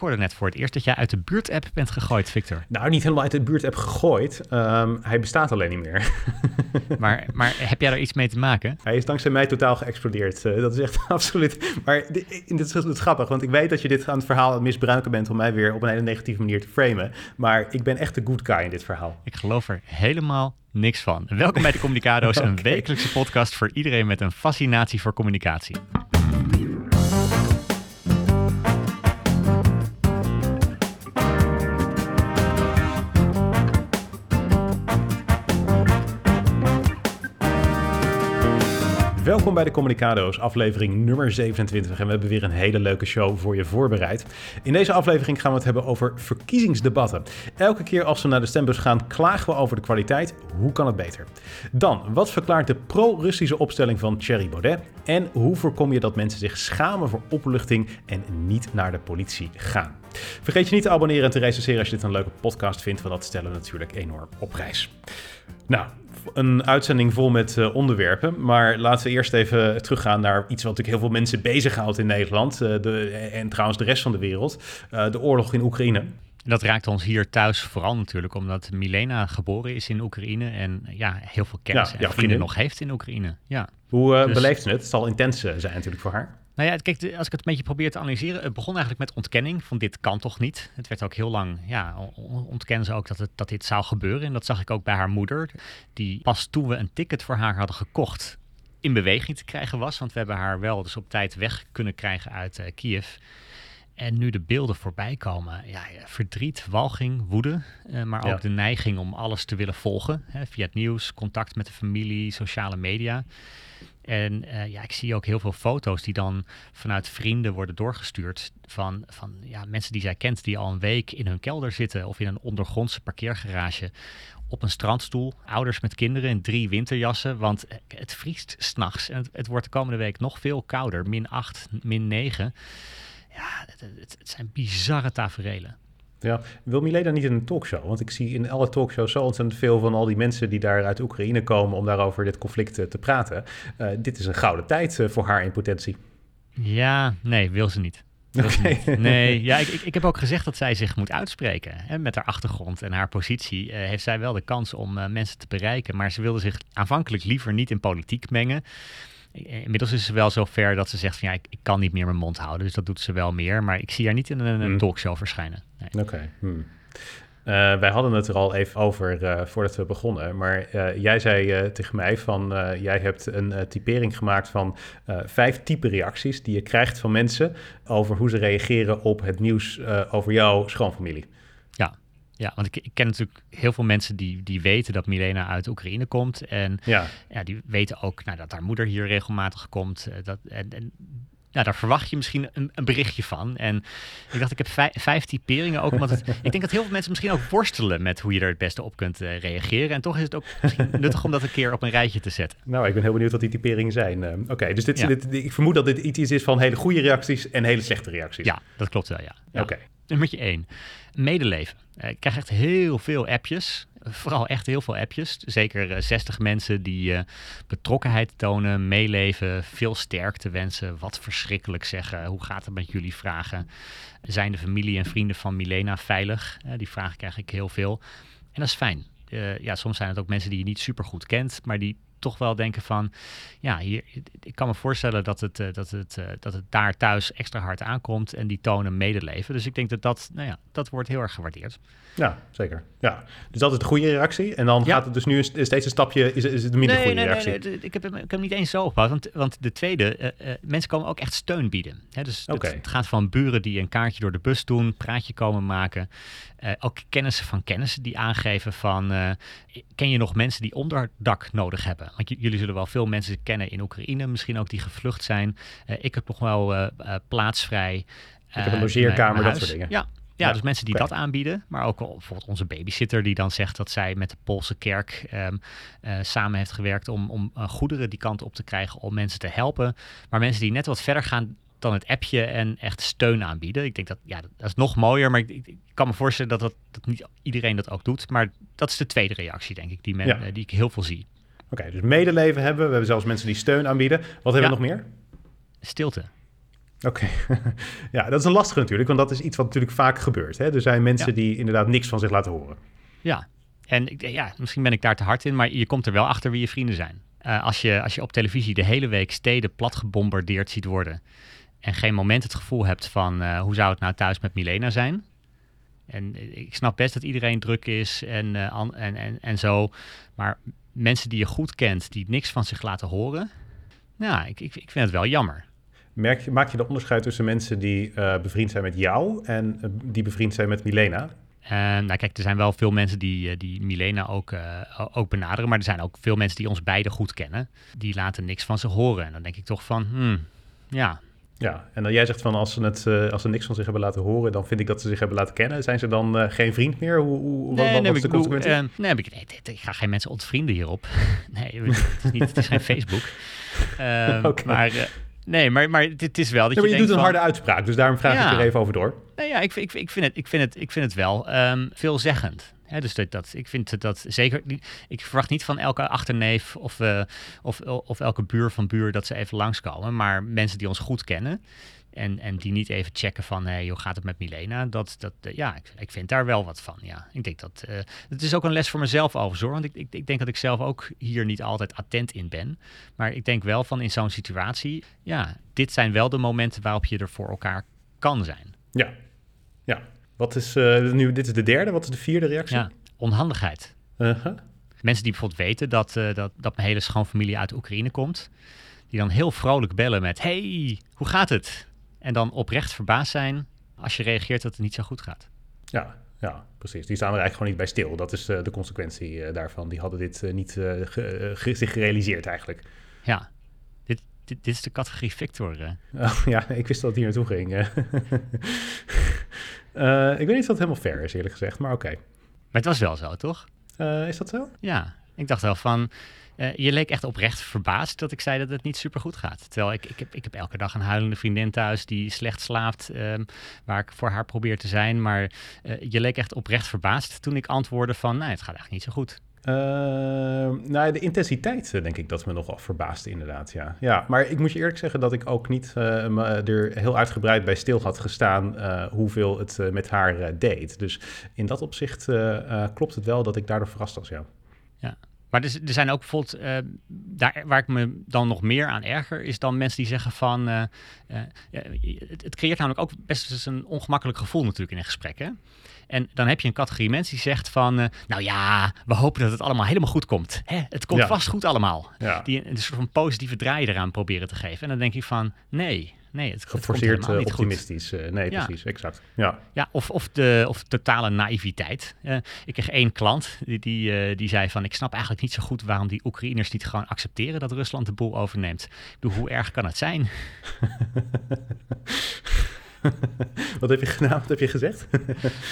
hoorde net voor het eerst dat jij uit de buurt-app bent gegooid, Victor. Nou, niet helemaal uit de buurt-app gegooid. Ehm, hij bestaat alleen niet meer. maar, maar heb jij daar iets mee te maken? Hij is dankzij mij totaal geëxplodeerd. Uh, dat is echt absoluut. Maar dit, dit is grappig, want ik weet dat je dit aan het verhaal misbruiken bent om mij weer op een hele negatieve manier te framen. Maar ik ben echt de good guy in dit verhaal. Ik geloof er helemaal niks van. Welkom bij de Communicado's, okay. een wekelijkse podcast voor iedereen met een fascinatie voor communicatie. Welkom bij de Communicado's, aflevering nummer 27. En we hebben weer een hele leuke show voor je voorbereid. In deze aflevering gaan we het hebben over verkiezingsdebatten. Elke keer als we naar de stembus gaan, klagen we over de kwaliteit. Hoe kan het beter? Dan, wat verklaart de pro-Russische opstelling van Thierry Baudet? En hoe voorkom je dat mensen zich schamen voor opluchting en niet naar de politie gaan? Vergeet je niet te abonneren en te recenseren als je dit een leuke podcast vindt, want dat stellen we natuurlijk enorm op prijs. Nou, een uitzending vol met uh, onderwerpen. Maar laten we eerst even teruggaan naar iets wat natuurlijk heel veel mensen bezighoudt in Nederland. Uh, de, en trouwens de rest van de wereld. Uh, de oorlog in Oekraïne. Dat raakt ons hier thuis vooral natuurlijk omdat Milena geboren is in Oekraïne en ja, heel veel kennis ja, en ja, vrienden nog heeft in Oekraïne. Ja. Hoe dus... beleeft ze het? Het zal intens zijn natuurlijk voor haar. Nou ja, kijk, als ik het een beetje probeer te analyseren, het begon eigenlijk met ontkenning van dit kan toch niet. Het werd ook heel lang, ja, ontkennen ze ook dat, het, dat dit zou gebeuren. En dat zag ik ook bij haar moeder, die pas toen we een ticket voor haar hadden gekocht, in beweging te krijgen was. Want we hebben haar wel dus op tijd weg kunnen krijgen uit uh, Kiev. En nu de beelden voorbij komen, ja, verdriet, walging, woede, uh, maar ook de neiging om alles te willen volgen. Hè, via het nieuws, contact met de familie, sociale media. En uh, ja, ik zie ook heel veel foto's die dan vanuit vrienden worden doorgestuurd van, van ja, mensen die zij kent die al een week in hun kelder zitten of in een ondergrondse parkeergarage op een strandstoel. Ouders met kinderen in drie winterjassen, want het vriest s'nachts. En het, het wordt de komende week nog veel kouder, min 8, min 9. Ja, het, het, het zijn bizarre taferelen. Ja, wil Milena niet in een talkshow? Want ik zie in alle talkshows zo ontzettend veel van al die mensen die daar uit Oekraïne komen om daarover dit conflict te praten. Uh, dit is een gouden tijd uh, voor haar in potentie. Ja, nee, wil ze niet. Okay. Nee, ja, ik, ik, heb ook gezegd dat zij zich moet uitspreken. Hè, met haar achtergrond en haar positie uh, heeft zij wel de kans om mensen te bereiken. Maar ze wilde zich aanvankelijk liever niet in politiek mengen. Inmiddels is ze wel zo ver dat ze zegt van ja, ik, ik, kan niet meer mijn mond houden. Dus dat doet ze wel meer. Maar ik zie haar niet in een, een hmm. talkshow verschijnen. Nee. Oké. Hmm. Uh, wij hadden het er al even over uh, voordat we begonnen. Maar uh, jij zei tegen mij van jij hebt een typering gemaakt van vijf type reacties die je krijgt van mensen over hoe ze reageren op het nieuws over jouw schoonfamilie. Ja, want ik, ik, ken natuurlijk heel veel mensen die, die weten dat Milena uit Oekraïne komt. En ja. ja die weten ook nou, dat haar moeder hier regelmatig komt. Eh, dat, en, en nou, daar verwacht je misschien een, een, berichtje van. En ik dacht, ik heb vijf, vijf typeringen ook. Want het, ik denk dat heel veel mensen misschien ook worstelen met hoe je er het beste op kunt uh, reageren. En toch is het ook nuttig om dat een keer op een rijtje te zetten. Nou, ik ben heel benieuwd wat die typeringen zijn. Uh, Oké, dus dit, ja. dit, ik vermoed dat dit iets is van hele goede reacties en hele slechte reacties. Ja, dat klopt wel, ja. ja. Oké. Nummer één, medeleven. Eh, ik krijg echt heel veel appjes. Vooral echt heel veel appjes. Zeker 60 eh, mensen die uh, betrokkenheid tonen, meeleven, veel sterkte wensen. Wat verschrikkelijk zeggen. Hoe gaat het met jullie vragen? Zijn de familie en vrienden van Milena veilig? die vragen krijg ik heel veel. En dat is fijn. ja, soms zijn het ook mensen die je niet super goed kent, maar die toch wel denken van, ja, hier, ik kan me voorstellen dat het, dat, het, dat het daar thuis extra hard aankomt en die tonen medeleven. Dus ik denk dat dat, nou ja, dat wordt heel erg gewaardeerd. Ja, zeker. Ja. Dus dat is de goede reactie. En dan gaat het dus nu steeds een stapje, is, is het de minder nee, goede nee, reactie? Nee, nee, ik heb, ik heb hem niet eens zo opgebouwd. Want, want de tweede, uh, uh, mensen komen ook echt steun bieden. Hè, dus okay. het, het, gaat van buren die een kaartje door de bus doen, praatje komen maken. Uh, ook kennissen van kennissen die aangeven van, ken je nog mensen die onderdak nodig hebben? Want jullie zullen wel veel mensen kennen in Oekraïne, misschien ook die gevlucht zijn. ik heb nog wel plaatsvrij. Ik heb een logeerkamer, dat soort dingen. Ja, ja, dus mensen die dat aanbieden, maar ook bijvoorbeeld onze babysitter die dan zegt dat zij met de Poolse kerk um, uh, samen heeft gewerkt om, om uh, goederen die kant op te krijgen om mensen te helpen. Maar mensen die net wat verder gaan dan het appje en echt steun aanbieden. Ik denk dat, ja, dat is nog mooier, maar ik, ik kan me voorstellen dat, dat, dat, niet iedereen dat ook doet. Maar dat is de tweede reactie, denk ik, die, men, ja. uh, die ik heel veel zie. Oké, okay, dus medeleven hebben we. We hebben zelfs mensen die steun aanbieden. Wat hebben ja. we nog meer? Stilte. Oké, ja, dat is een lastige natuurlijk, want dat is iets wat natuurlijk vaak gebeurt. Hè? Er zijn mensen die inderdaad niks van zich laten horen. Ja, en ja, misschien ben ik daar te hard in, maar je komt er wel achter wie je vrienden zijn. Uh, als, je, als je op televisie de hele week steden plat gebombardeerd ziet worden en geen moment het gevoel hebt van uh, hoe zou het nou thuis met Milena zijn, en ik snap best dat iedereen druk is en, uh, en, en, en zo. Maar mensen die je goed kent, die niks van zich laten horen. Nou, ik, ik, ik vind het wel jammer. Merk maak je de onderscheid tussen mensen die uh, bevriend zijn met jou en uh, die bevriend zijn met Milena? nou kijk, er zijn wel veel mensen die, die Milena ook, ook benaderen. Maar er zijn ook veel mensen die ons beiden goed kennen. Die laten niks van zich horen. En dan denk ik toch van, hmm, ja, ja, en dan jij zegt van als ze, het, als ze niks van zich hebben laten horen, dan vind ik dat ze zich hebben laten kennen. Zijn ze dan geen vriend meer? Hoe, hoe, nee, wat, nee, wat is de consequentie? Nee, ik, nee, ik ga geen mensen ontvrienden hierop. nee, het is, niet, het is geen Facebook. okay. Maar nee, maar, maar het is wel dat ja, je, je doet een van, harde uitspraak, dus daarom vraag ja. ik er even over door. Nee, ja, ik, ik, ik, vind, het, ik, vind, het, ik vind het wel um, veelzeggend. He, dus dat, dat, ik vind dat zeker. Ik verwacht niet van elke achterneef of, uh, of, of elke buur van buur dat ze even langskomen. Maar mensen die ons goed kennen. En, en die niet even checken van, hey, hoe gaat het met Milena? Dat, dat, uh, ja, ik, ik vind daar wel wat van. Ja, ik denk dat. Uh, het is ook een les voor mezelf overigens hoor. Want ik, ik, ik denk dat ik zelf ook hier niet altijd attent in ben. Maar ik denk wel van in zo'n situatie, ja, dit zijn wel de momenten waarop je er voor elkaar kan zijn. Ja, ja. Wat is uh, nu? Dit is de derde. Wat is de vierde reactie? Ja, onhandigheid. Uh-huh. Mensen die bijvoorbeeld weten dat, uh, dat, dat mijn hele schoonfamilie uit Oekraïne komt, die dan heel vrolijk bellen met: Hey, hoe gaat het? En dan oprecht verbaasd zijn als je reageert dat het niet zo goed gaat. Ja, ja, precies. Die staan er eigenlijk gewoon niet bij stil. Dat is uh, de consequentie uh, daarvan. Die hadden dit uh, niet ge, ge, zich gerealiseerd eigenlijk. Ja, dit, dit, dit is de categorie Victor. Oh, ja, ik wist dat het hier naartoe ging. Eh, ik weet niet of dat helemaal fair is, eerlijk gezegd, maar oké. Okay. Maar het was wel zo, toch? Is dat zo? Ja, ik dacht wel van... Uh, je leek echt oprecht verbaasd dat ik zei dat het niet super goed gaat. Terwijl ik, ik, heb, ik heb elke dag een huilende vriendin thuis die slecht slaapt, um, waar ik voor haar probeer te zijn. Maar uh, je leek echt oprecht verbaasd toen ik antwoordde van, nee, het gaat eigenlijk niet zo goed. Uh, nou, de intensiteit denk ik dat me nogal verbaast inderdaad, ja. ja. Maar ik moet je eerlijk zeggen dat ik ook niet uh, me er heel uitgebreid bij stil had gestaan uh, hoeveel het met haar deed. Dus in dat opzicht klopt het wel dat ik daardoor verrast was, ja. Ja, maar er, er zijn ook bijvoorbeeld, uh, daar, waar ik me dan nog meer aan erger, is dan mensen die zeggen van, uh, uh, het, het, creëert namelijk ook best eens een ongemakkelijk gevoel natuurlijk in een gesprek. Hè? En dan heb je een categorie mensen die zegt van, nou ja, we hopen dat het allemaal helemaal goed komt. Hè? Het komt Ja. vast goed allemaal. Ja. Die een soort van positieve draai eraan proberen te geven. En dan denk ik van, nee, nee, het, Geforceerd goed. optimistisch. Uh, nee, Ja. precies, exact. Ja. Ja, of, of, de, of totale naïviteit. Eh, ik kreeg één klant die, die, eh, die zei van... ik snap eigenlijk niet zo goed waarom die Oekraïners niet gewoon accepteren... dat Rusland de boel overneemt. Ik bedoel, hoe erg kan het zijn? Wat heb je gedaan? Wat heb je gezegd?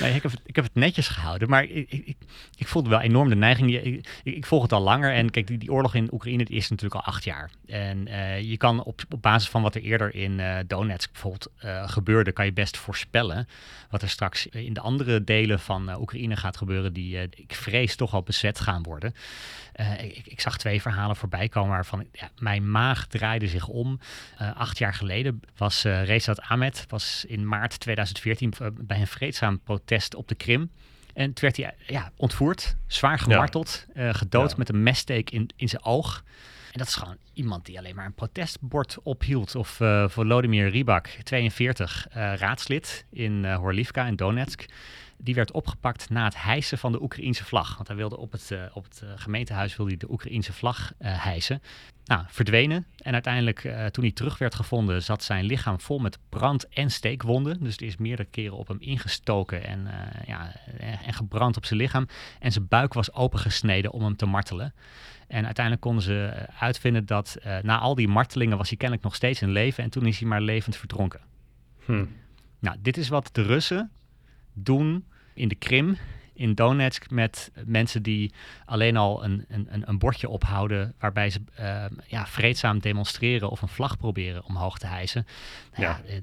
Nee, ik, heb het, netjes gehouden, maar ik, ik, ik, voelde wel enorm de neiging. Ik, ik, volg het al langer en kijk, die, die oorlog in Oekraïne is natuurlijk al acht jaar. En eh, je kan op, basis van wat er eerder in eh, Donetsk bijvoorbeeld eh, gebeurde, kan je best voorspellen wat er straks in de andere delen van Oekraïne gaat gebeuren, die ik vrees toch al bezet gaan worden. Eh, ik, ik zag twee verhalen voorbij komen waarvan ja, mijn maag draaide zich om. Eh, acht jaar geleden was uh, Rezat Ahmed was in maart 2014 uh, bij een vreedzaam protest op de Krim. En toen werd hij ja, ontvoerd, zwaar gemarteld, ja. gedood Ja. met een messteek in, in zijn oog. En dat is gewoon iemand die alleen maar een protestbord ophield. Of uh, Volodymyr Rybak, 42, uh, raadslid in uh, Horlivka in Donetsk. Die werd opgepakt na het hijsen van de Oekraïense vlag. Want hij wilde op het, uh, op het gemeentehuis wilde hij de Oekraïense vlag uh, hijsen. Nou, verdwenen. En uiteindelijk, uh, toen hij terug werd gevonden, zat zijn lichaam vol met brand- en steekwonden. Dus er is meerdere keren op hem ingestoken en, uh, ja, en gebrand op zijn lichaam. En zijn buik was opengesneden om hem te martelen. En uiteindelijk konden ze eh, uitvinden dat na al die martelingen was hij kennelijk nog steeds in leven. En toen is hij maar levend verdronken. Hm. Nou, dit is wat de Russen doen in de Krim in Donetsk met mensen die alleen al een, een, een bordje ophouden waarbij ze uh, ja, vreedzaam demonstreren of een vlag proberen omhoog te hijsen. Nou ja. ja.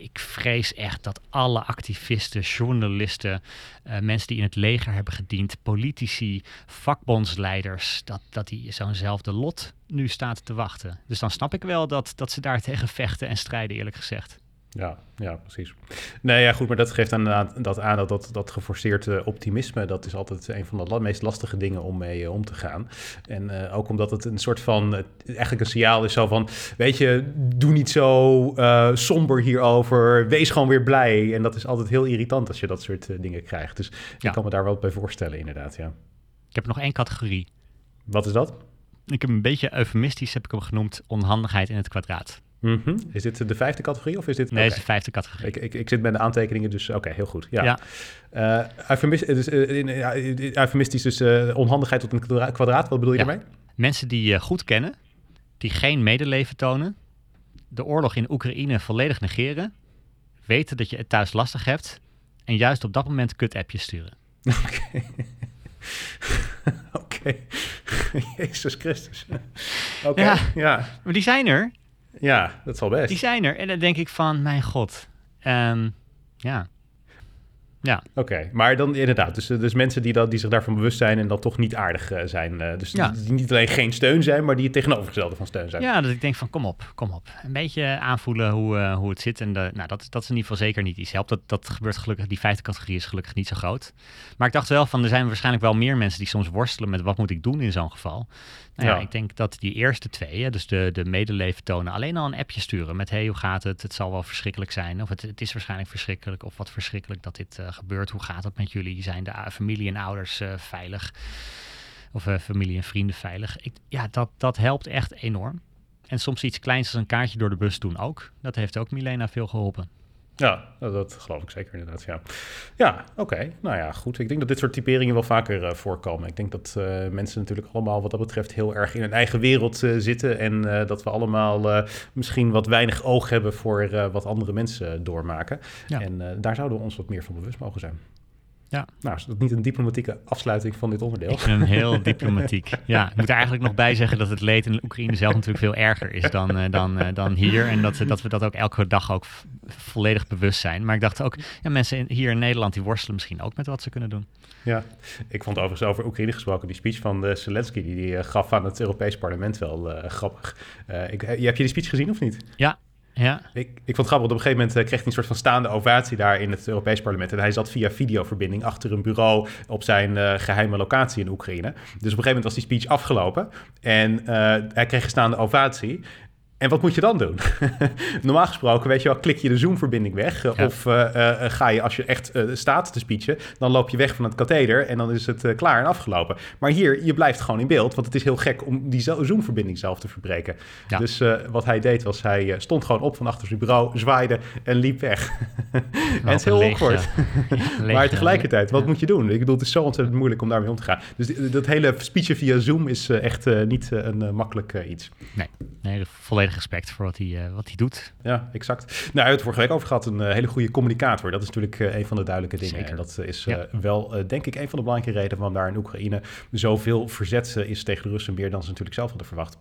ik vrees echt dat alle activisten, journalisten, uh, mensen die in het leger hebben gediend, politici, vakbondsleiders, dat, dat die zo'nzelfde lot nu staat te wachten. Dus dan snap ik wel dat, dat ze daar tegen vechten en strijden, eerlijk gezegd. Ja, ja, precies. Nee, ja, goed, maar dat geeft aan, dat aan dat, dat, dat geforceerde optimisme, dat is altijd een van de meest lastige dingen om mee uh, om te gaan. En uh, ook omdat het een soort van, uh, eigenlijk een signaal is zo van, weet je, doe niet zo somber hierover, wees gewoon weer blij. En dat is altijd heel irritant als je dat soort dingen krijgt. Dus ja. ik kan me daar wel bij voorstellen, inderdaad, ja. Ik heb nog één categorie. Wat is dat? Ik heb een beetje eufemistisch, heb ik hem genoemd, onhandigheid in het kwadraat. Mm -hmm. Is dit de vijfde categorie of is dit... Nee, okay. is de vijfde categorie. Ik, ik, ik zit met de aantekeningen, dus oké, okay, heel goed. Ja. ja. Uh, dus, uh, eufemistisch dus uh, onhandigheid tot een kwadraat. Wat bedoel je ja. daarmee? Mensen die je goed kennen, die geen medeleven tonen, de oorlog in Oekraïne volledig negeren, weten dat je het thuis lastig hebt en juist op dat moment kut-appjes sturen. Oké. Oké. Jezus Christus. Oké, ja. ja. Maar die zijn er. Ja, dat zal best. Die zijn er. En dan denk ik van, mijn god. Um, ja. Ja. Oké, maar dan inderdaad, dus, dus mensen die, dat, die zich daarvan bewust zijn en dan toch niet aardig uh, zijn. Uh, dus ja. die niet alleen geen steun zijn, maar die het tegenovergestelde van steun zijn. Ja, dat ik denk van kom op, kom op. Een beetje aanvoelen hoe, uh, hoe het zit. En de, nou, dat, dat is in ieder geval zeker niet iets helpt. Dat, dat gebeurt gelukkig, die vijfde categorie is gelukkig niet zo groot. Maar ik dacht wel van, er zijn waarschijnlijk wel meer mensen die soms worstelen met wat moet ik doen in zo'n geval. Nou ja, ja, ik denk dat die eerste twee, hè, dus de, de medeleven tonen, alleen al een appje sturen met hey, hoe gaat het? Het zal wel verschrikkelijk zijn. Of het, het is waarschijnlijk verschrikkelijk. Of wat verschrikkelijk dat dit uh, gebeurt. Hoe gaat het met jullie? Zijn de familie en ouders uh, veilig? Of uh, familie en vrienden veilig? Ik, ja, dat, dat helpt echt enorm. En soms iets kleins als een kaartje door de bus doen ook. Dat heeft ook Milena veel geholpen. Ja, dat geloof ik zeker inderdaad. Ja, ja oké. Nou ja, goed. Ik denk dat dit soort typeringen wel vaker uh, voorkomen. Ik denk dat uh, mensen natuurlijk allemaal wat dat betreft heel erg in hun eigen wereld uh, zitten. En dat we allemaal misschien wat weinig oog hebben voor wat andere mensen doormaken. Ja. En daar zouden we ons wat meer van bewust mogen zijn. Ja. Nou, is dat niet een diplomatieke afsluiting van dit onderdeel? Ik vind hem heel diplomatiek. Ja, ik moet er eigenlijk nog bij zeggen dat het leed in Oekraïne zelf natuurlijk veel erger is dan, uh, dan, uh, dan hier. En dat, dat we dat ook elke dag ook volledig bewust zijn. Maar ik dacht ook, ja, mensen hier in Nederland die worstelen misschien ook met wat ze kunnen doen. Ja, ik vond overigens over Oekraïne gesproken, die speech van de Zelensky, die, die gaf aan het Europees Parlement wel grappig. ik, heb je die speech gezien of niet? Ja, ja. Ik, ik vond het grappig, op een gegeven moment uh, kreeg hij een soort van staande ovatie daar in het Europees Parlement. En hij zat via videoverbinding achter een bureau op zijn uh, geheime locatie in Oekraïne. Dus op een gegeven moment was die speech afgelopen en uh, hij kreeg een staande ovatie. En wat moet je dan doen? Normaal gesproken, weet je wel, klik je de Zoom-verbinding weg. Ja. Of uh, uh, ga je, als je echt uh, staat te speechen, dan loop je weg van het katheder en dan is het klaar en afgelopen. Maar hier, je blijft gewoon in beeld, want het is heel gek om die Zoom-verbinding zelf te verbreken. Ja. Dus wat hij deed was, hij stond gewoon op van achter zijn bureau, zwaaide en liep weg. en het is heel awkward. maar tegelijkertijd, wat moet je doen? Ik bedoel, het is zo ontzettend moeilijk om daarmee om te gaan. Dus dat hele speechen via Zoom is echt niet een makkelijk iets. Nee, nee volledig respect voor wat hij, uh, wat hij doet. Ja, exact. Nou, we hebben het vorige week over gehad. Een uh, hele goede communicator. Dat is natuurlijk uh, een van de duidelijke dingen. Zeker. En dat is ja. wel, denk ik, een van de belangrijke redenen waarom daar in Oekraïne zoveel verzet is tegen de Russen. Meer dan ze natuurlijk zelf hadden verwacht.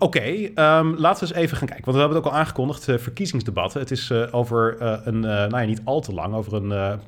Oké, um, laten we eens even gaan kijken. Want we hebben het ook al aangekondigd, uh, verkiezingsdebatten. Het is uh, over uh, een, nou ja, niet al te lang, over een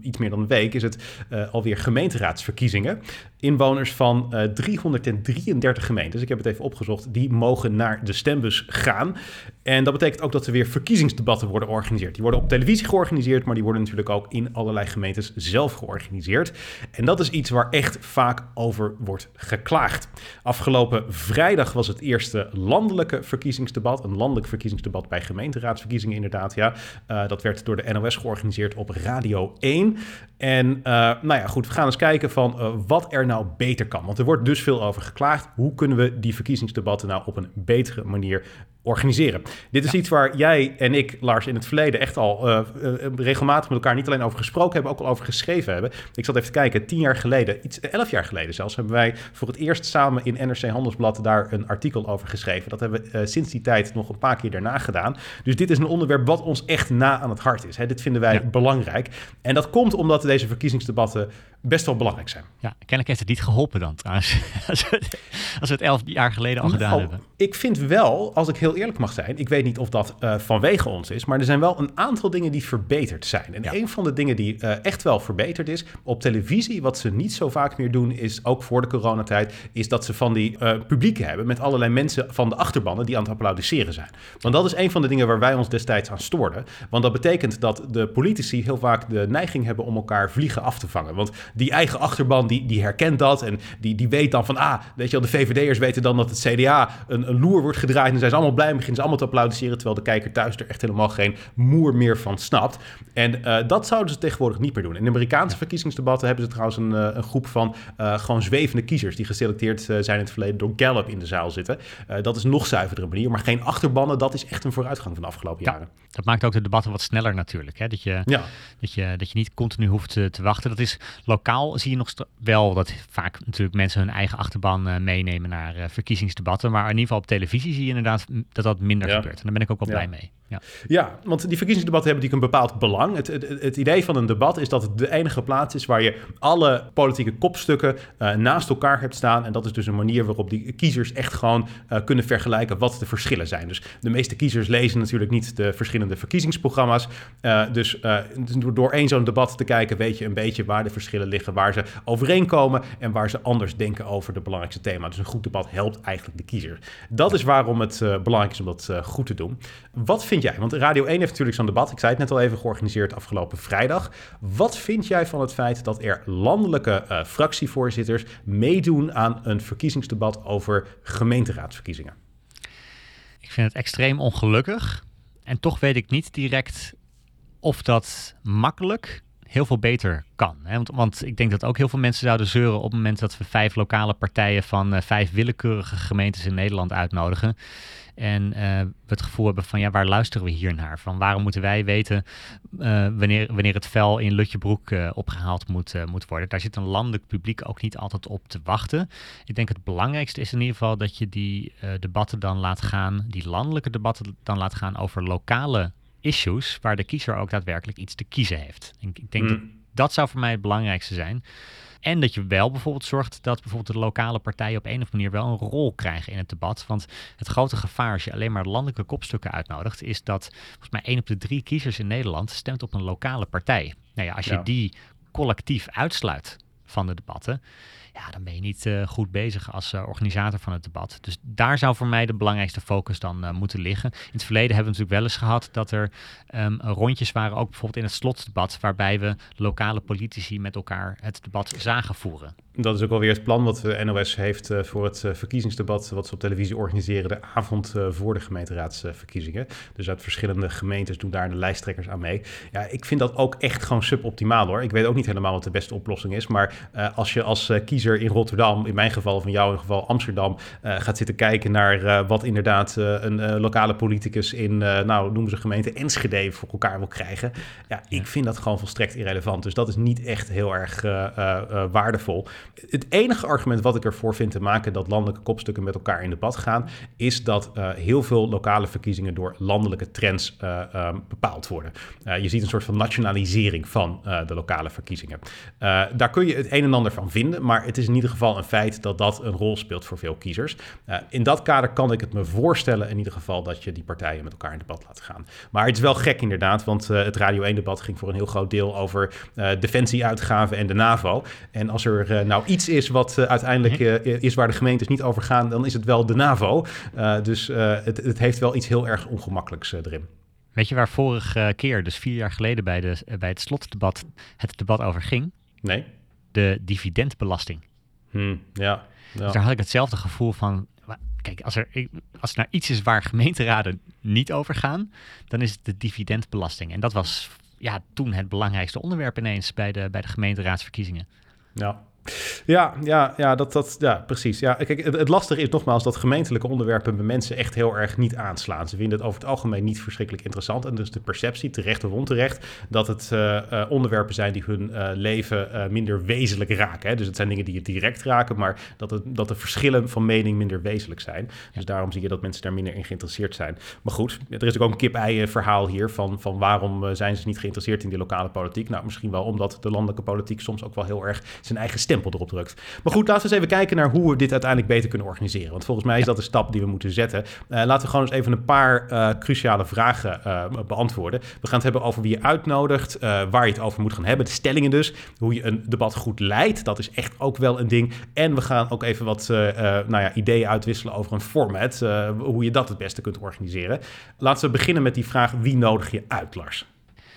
iets meer dan een week, is het alweer gemeenteraadsverkiezingen. Inwoners van 333 gemeentes, ik heb het even opgezocht, die mogen naar de stembus gaan. En dat betekent ook dat er weer verkiezingsdebatten worden georganiseerd. Die worden op televisie georganiseerd, maar die worden natuurlijk ook in allerlei gemeentes zelf georganiseerd. En dat is iets waar echt vaak over wordt geklaagd. Afgelopen vrijdag was het eerste landelijke verkiezingsdebat. Een landelijk verkiezingsdebat bij gemeenteraadsverkiezingen inderdaad. Ja. Uh, dat werd door de NOS georganiseerd op Radio 1. En uh, nou ja, goed, we gaan eens kijken van uh, wat er nou beter kan. Want er wordt dus veel over geklaagd. Hoe kunnen we die verkiezingsdebatten nou op een betere manier organiseren. Dit is iets waar jij en ik, Lars, in het verleden echt al uh, regelmatig met elkaar niet alleen over gesproken hebben, ook al over geschreven hebben. Ik zat even te kijken, tien jaar geleden, iets, elf jaar geleden zelfs, hebben wij voor het eerst samen in NRC Handelsblad daar een artikel over geschreven. Dat hebben we sinds die tijd nog een paar keer daarna gedaan. Dus dit is een onderwerp wat ons echt na aan het hart is. Hè. Dit vinden wij belangrijk. En dat komt omdat deze verkiezingsdebatten best wel belangrijk zijn. Ja, kennelijk heeft het niet geholpen dan trouwens. als, we, als we het elf jaar geleden al gedaan nou, hebben. Ik vind wel, als ik heel eerlijk mag zijn, ik weet niet of dat uh, vanwege ons is, maar er zijn wel een aantal dingen die verbeterd zijn. En een van de dingen die uh, echt wel verbeterd is, op televisie, wat ze niet zo vaak meer doen, is ook voor de coronatijd, is dat ze van die uh, publieken hebben met allerlei mensen van de achterbannen die aan het applaudisseren zijn. Want dat is een van de dingen waar wij ons destijds aan stoorden. Want dat betekent dat de politici heel vaak de neiging hebben om elkaar vliegen af te vangen. Want die eigen achterban, die, die herkent dat en die, die weet dan van, ah, weet je wel, de VVD'ers weten dan dat het CDA een, een loer wordt gedraaid en zijn ze allemaal blij en beginnen ze allemaal te applaudisseren, terwijl de kijker thuis er echt helemaal geen moer meer van snapt. En uh, dat zouden ze tegenwoordig niet meer doen. In de Amerikaanse verkiezingsdebatten hebben ze trouwens een, uh, een groep van uh, gewoon zwevende kiezers die geselecteerd zijn in het verleden door Gallup in de zaal zitten. dat is een nog zuiverdere manier, maar geen achterbannen, dat is echt een vooruitgang van de afgelopen ja, jaren. Dat maakt ook de debatten wat sneller natuurlijk. Hè? Dat, je, ja. dat, je, dat je niet continu hoeft te, te wachten. Dat is lokaal zie je nog wel dat vaak natuurlijk mensen hun eigen achterban uh, meenemen naar uh, verkiezingsdebatten. Maar in ieder geval op televisie zie je inderdaad dat dat minder ja. gebeurt. En daar ben ik ook wel blij mee. Ja. ja, want die verkiezingsdebatten hebben natuurlijk een bepaald belang. Het, het, het, idee van een debat is dat het de enige plaats is waar je alle politieke kopstukken uh, naast elkaar hebt staan. En dat is dus een manier waarop die kiezers echt gewoon uh, kunnen vergelijken wat de verschillen zijn. Dus de meeste kiezers lezen natuurlijk niet de verschillende verkiezingsprogramma's. Uh, dus door, één zo'n debat te kijken weet je een beetje waar de verschillen liggen, waar ze overeenkomen en waar ze anders denken over de belangrijkste thema. Dus een goed debat helpt eigenlijk de kiezer. Dat is waarom het belangrijk is om dat goed te doen. Wat vind jij? Want Radio 1 heeft natuurlijk zo'n debat, ik zei het net al even, georganiseerd afgelopen vrijdag. Wat vind jij van het feit dat er landelijke uh, fractievoorzitters meedoen aan een verkiezingsdebat over gemeenteraadsverkiezingen? Ik vind het extreem ongelukkig. En toch weet ik niet direct of dat makkelijk heel veel beter kan. Hè? Want, want, ik denk dat ook heel veel mensen zouden zeuren op het moment dat we vijf lokale partijen van uh, vijf willekeurige gemeentes in Nederland uitnodigen. En we het gevoel hebben van ja, waar luisteren we hier naar? Van waarom moeten wij weten uh, wanneer, wanneer het vel in Lutjebroek opgehaald moet, moet worden? Daar zit een landelijk publiek ook niet altijd op te wachten. Ik denk het belangrijkste is in ieder geval dat je die debatten dan laat gaan, die landelijke debatten dan laat gaan over lokale issues, waar de kiezer ook daadwerkelijk iets te kiezen heeft. Ik, ik denk mm. dat dat zou voor mij het belangrijkste zijn. En dat je wel bijvoorbeeld zorgt dat bijvoorbeeld de lokale partijen op een of andere manier wel een rol krijgen in het debat. Want het grote gevaar als je alleen maar landelijke kopstukken uitnodigt, is dat volgens mij één op de drie kiezers in Nederland stemt op een lokale partij. Nou ja, als je die collectief uitsluit van de debatten, ja, dan ben je niet uh, goed bezig als uh, organisator van het debat. Dus daar zou voor mij de belangrijkste focus dan uh, moeten liggen. In het verleden hebben we natuurlijk wel eens gehad dat er um, rondjes waren, ook bijvoorbeeld in het slotdebat, waarbij we lokale politici met elkaar het debat zagen voeren dat is ook alweer het plan wat de NOS heeft uh, voor het uh, verkiezingsdebat wat ze op televisie organiseren de avond voor de gemeenteraadsverkiezingen. Dus uit verschillende gemeentes doen daar de lijsttrekkers aan mee. Ja, ik vind dat ook echt gewoon suboptimaal hoor. Ik weet ook niet helemaal wat de beste oplossing is, maar als je als kiezer in Rotterdam, in mijn geval van jou in geval Amsterdam, gaat zitten kijken naar wat inderdaad een lokale politicus in, nou noemen ze gemeente Enschede voor elkaar wil krijgen. Ja, ik vind dat gewoon volstrekt irrelevant. Dus dat is niet echt heel erg waardevol. Het enige argument wat ik ervoor vind te maken dat landelijke kopstukken met elkaar in debat gaan, is dat uh, heel veel lokale verkiezingen door landelijke trends uh, um, bepaald worden. Uh, je ziet een soort van nationalisering van de lokale verkiezingen. daar kun je het een en ander van vinden, maar het is in ieder geval een feit dat dat een rol speelt voor veel kiezers. in dat kader kan ik het me voorstellen in ieder geval dat je die partijen met elkaar in debat laat gaan. Maar het is wel gek inderdaad, want het Radio 1-debat ging voor een heel groot deel over defensieuitgaven en de NAVO. En als er nou nou iets is wat uh, uiteindelijk uh, is waar de gemeentes niet over gaan, dan is het wel de NAVO. Dus het, het, heeft wel iets heel erg ongemakkelijks erin. Weet je waar vorige keer, dus vier jaar geleden bij, de, bij het slotdebat, het debat over ging? Nee. De dividendbelasting. Hmm, ja, ja. Dus daar had ik hetzelfde gevoel van. Kijk, als er, als er nou iets is waar gemeenteraden niet over gaan, dan is het de dividendbelasting. En dat was ja, toen het belangrijkste onderwerp ineens bij de, bij de gemeenteraadsverkiezingen. Ja, Ja, ja, ja, dat, dat, ja precies. Ja, kijk, het, het, lastige is nogmaals dat gemeentelijke onderwerpen bij mensen echt heel erg niet aanslaan. Ze vinden het over het algemeen niet verschrikkelijk interessant. En dus de perceptie, terecht of onterecht, dat het uh, uh, onderwerpen zijn die hun uh, leven minder wezenlijk raken. Hè? Dus het zijn dingen die je direct raken, maar dat, het, dat de verschillen van mening minder wezenlijk zijn. Dus daarom zie je dat mensen daar minder in geïnteresseerd zijn. Maar goed, er is ook een kip-ei verhaal hier van, van waarom zijn ze niet geïnteresseerd in die lokale politiek. Nou, misschien wel omdat de landelijke politiek soms ook wel heel erg zijn eigen stempel erop drukt. Maar goed, laten we eens even kijken naar hoe we dit uiteindelijk beter kunnen organiseren. Want volgens mij is dat de stap die we moeten zetten. Uh, laten we gewoon eens even een paar uh, cruciale vragen uh, beantwoorden. We gaan het hebben over wie je uitnodigt, waar je het over moet gaan hebben, de stellingen dus, hoe je een debat goed leidt. Dat is echt ook wel een ding. En we gaan ook even wat nou ja, ideeën uitwisselen over een format, hoe je dat het beste kunt organiseren. Laten we beginnen met die vraag, wie nodig je uit, Lars?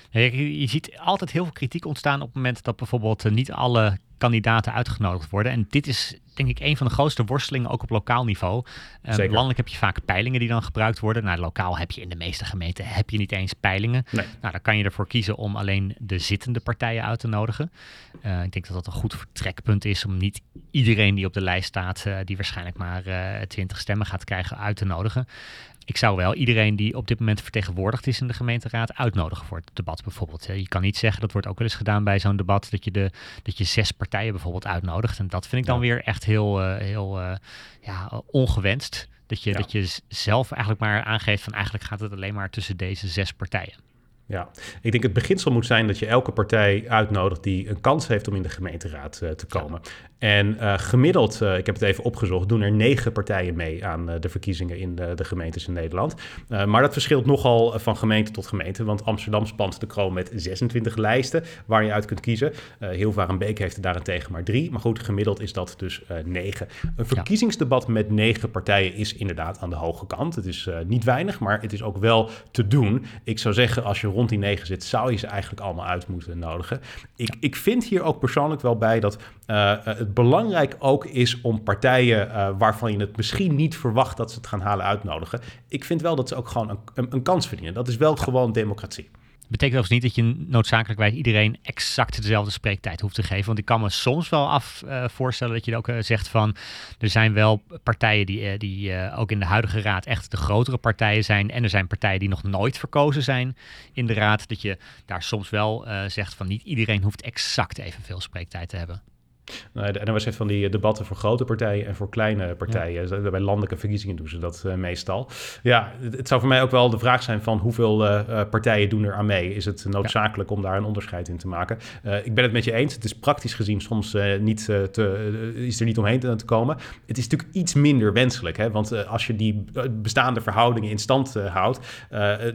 Je, ziet altijd heel veel kritiek ontstaan op het moment dat bijvoorbeeld niet alle kandidaten uitgenodigd worden. En dit is denk ik een van de grootste worstelingen ook op lokaal niveau. Um, landelijk heb je vaak peilingen die dan gebruikt worden. Nou, lokaal heb je in de meeste gemeenten heb je niet eens peilingen. Nou, dan kan je ervoor kiezen om alleen de zittende partijen uit te nodigen. Uh, ik denk dat dat een goed vertrekpunt is om niet iedereen die op de lijst staat, uh, die waarschijnlijk maar uh, 20 stemmen gaat krijgen, uit te nodigen ik zou wel iedereen die op dit moment vertegenwoordigd is in de gemeenteraad uitnodigen voor het debat bijvoorbeeld. Je kan niet zeggen, dat wordt ook wel eens gedaan bij zo'n debat, dat je, de, dat je zes partijen bijvoorbeeld uitnodigt. En dat vind ik dan weer echt heel, uh, heel uh, ja, ongewenst. Dat je, ja. dat je zelf eigenlijk maar aangeeft van eigenlijk gaat het alleen maar tussen deze zes partijen. Ja, ik denk het beginsel moet zijn dat je elke partij uitnodigt die een kans heeft om in de gemeenteraad uh, te komen. En uh, gemiddeld, uh, ik heb het even opgezocht, doen er negen partijen mee aan uh, de verkiezingen in de, de, gemeentes in Nederland. maar dat verschilt nogal van gemeente tot gemeente, want Amsterdam spant de kroon met 26 lijsten waar je uit kunt kiezen. Hilvarenbeek heeft er daarentegen maar drie. Maar goed, gemiddeld is dat dus negen. Een verkiezingsdebat ja. met negen partijen is inderdaad aan de hoge kant. Het is niet weinig, maar het is ook wel te doen. Ik zou zeggen, als je rond die negen zit, zou je ze eigenlijk allemaal uit moeten nodigen. Ik, ik vind hier ook persoonlijk wel bij dat het belangrijk ook is om partijen uh, waarvan je het misschien niet verwacht dat ze het gaan halen uitnodigen. Ik vind wel dat ze ook gewoon een, een, een kans verdienen. Dat is wel gewoon democratie. Betekent overigens niet dat je noodzakelijk bij iedereen exact dezelfde spreektijd hoeft te geven. Want ik kan me soms wel af uh, voorstellen dat je ook uh, zegt van er zijn wel partijen die, uh, die ook in de huidige raad echt de grotere partijen zijn. En er zijn partijen die nog nooit verkozen zijn in de raad. Dat je daar soms wel zegt van niet iedereen hoeft exact evenveel spreektijd te hebben. Nou, de NOS heeft van die debatten voor grote partijen en voor kleine partijen. Ja. Bij landelijke verkiezingen doen ze dat uh, meestal. Ja, het, het, zou voor mij ook wel de vraag zijn van hoeveel uh, partijen doen er aan mee? Is het noodzakelijk ja. om daar een onderscheid in te maken? Uh, ik ben het met je eens. Het is praktisch gezien soms niet te, is er niet omheen te, te, komen. Het is natuurlijk iets minder wenselijk. Hè? Want als je die bestaande verhoudingen in stand houdt,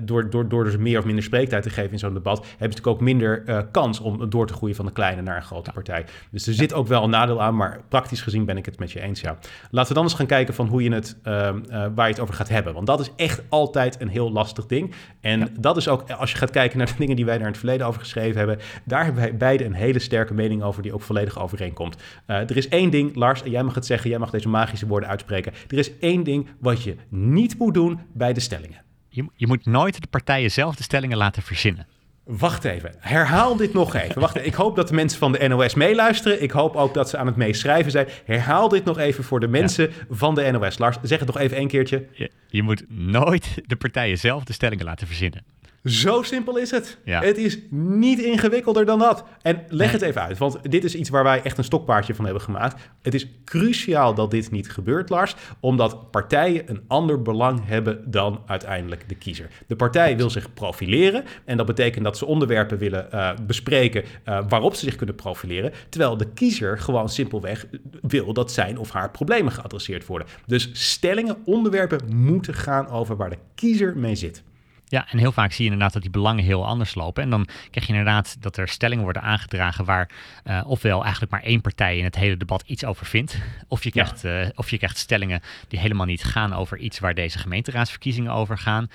door, door, door dus meer of minder spreektijd te geven in zo'n debat, heb je natuurlijk ook minder kans om door te groeien van de kleine naar een grote partij. Dus er zit ook ook wel een nadeel aan, maar praktisch gezien ben ik het met je eens, ja. Laten we dan eens gaan kijken van hoe je het, uh, uh, waar je het over gaat hebben. Want dat is echt altijd een heel lastig ding. En ja. dat is ook, als je gaat kijken naar de dingen die wij daar in het verleden over geschreven hebben, daar hebben wij beide een hele sterke mening over die ook volledig overeenkomt. Uh, er is één ding, Lars, en jij mag het zeggen, jij mag deze magische woorden uitspreken. Er is één ding wat je niet moet doen bij de stellingen. Je, je moet nooit de partijen zelf de stellingen laten verzinnen. Wacht even, herhaal dit nog even. Wacht, ik hoop dat de mensen van de NOS meeluisteren. Ik hoop ook dat ze aan het meeschrijven zijn. Herhaal dit nog even voor de mensen ja. van de NOS. Lars, zeg het nog even één keertje. Je, je moet nooit de partijen zelf de stellingen laten verzinnen. Zo simpel is het. Ja. Het is niet ingewikkelder dan dat. En leg nee. het even uit, want dit is iets waar wij echt een stokpaardje van hebben gemaakt. Het is cruciaal dat dit niet gebeurt, Lars, omdat partijen een ander belang hebben dan uiteindelijk de kiezer. De partij wil zich profileren en dat betekent dat ze onderwerpen willen uh, bespreken uh, waarop ze zich kunnen profileren, terwijl de kiezer gewoon simpelweg wil dat zijn of haar problemen geadresseerd worden. Dus stellingen, onderwerpen moeten gaan over waar de kiezer mee zit. Ja, en heel vaak zie je inderdaad dat die belangen heel anders lopen. En dan krijg je inderdaad dat er stellingen worden aangedragen waar uh, ofwel eigenlijk maar één partij in het hele debat iets over vindt. Of je, krijgt, ja. uh, of je krijgt stellingen die helemaal niet gaan over iets waar deze gemeenteraadsverkiezingen over gaan.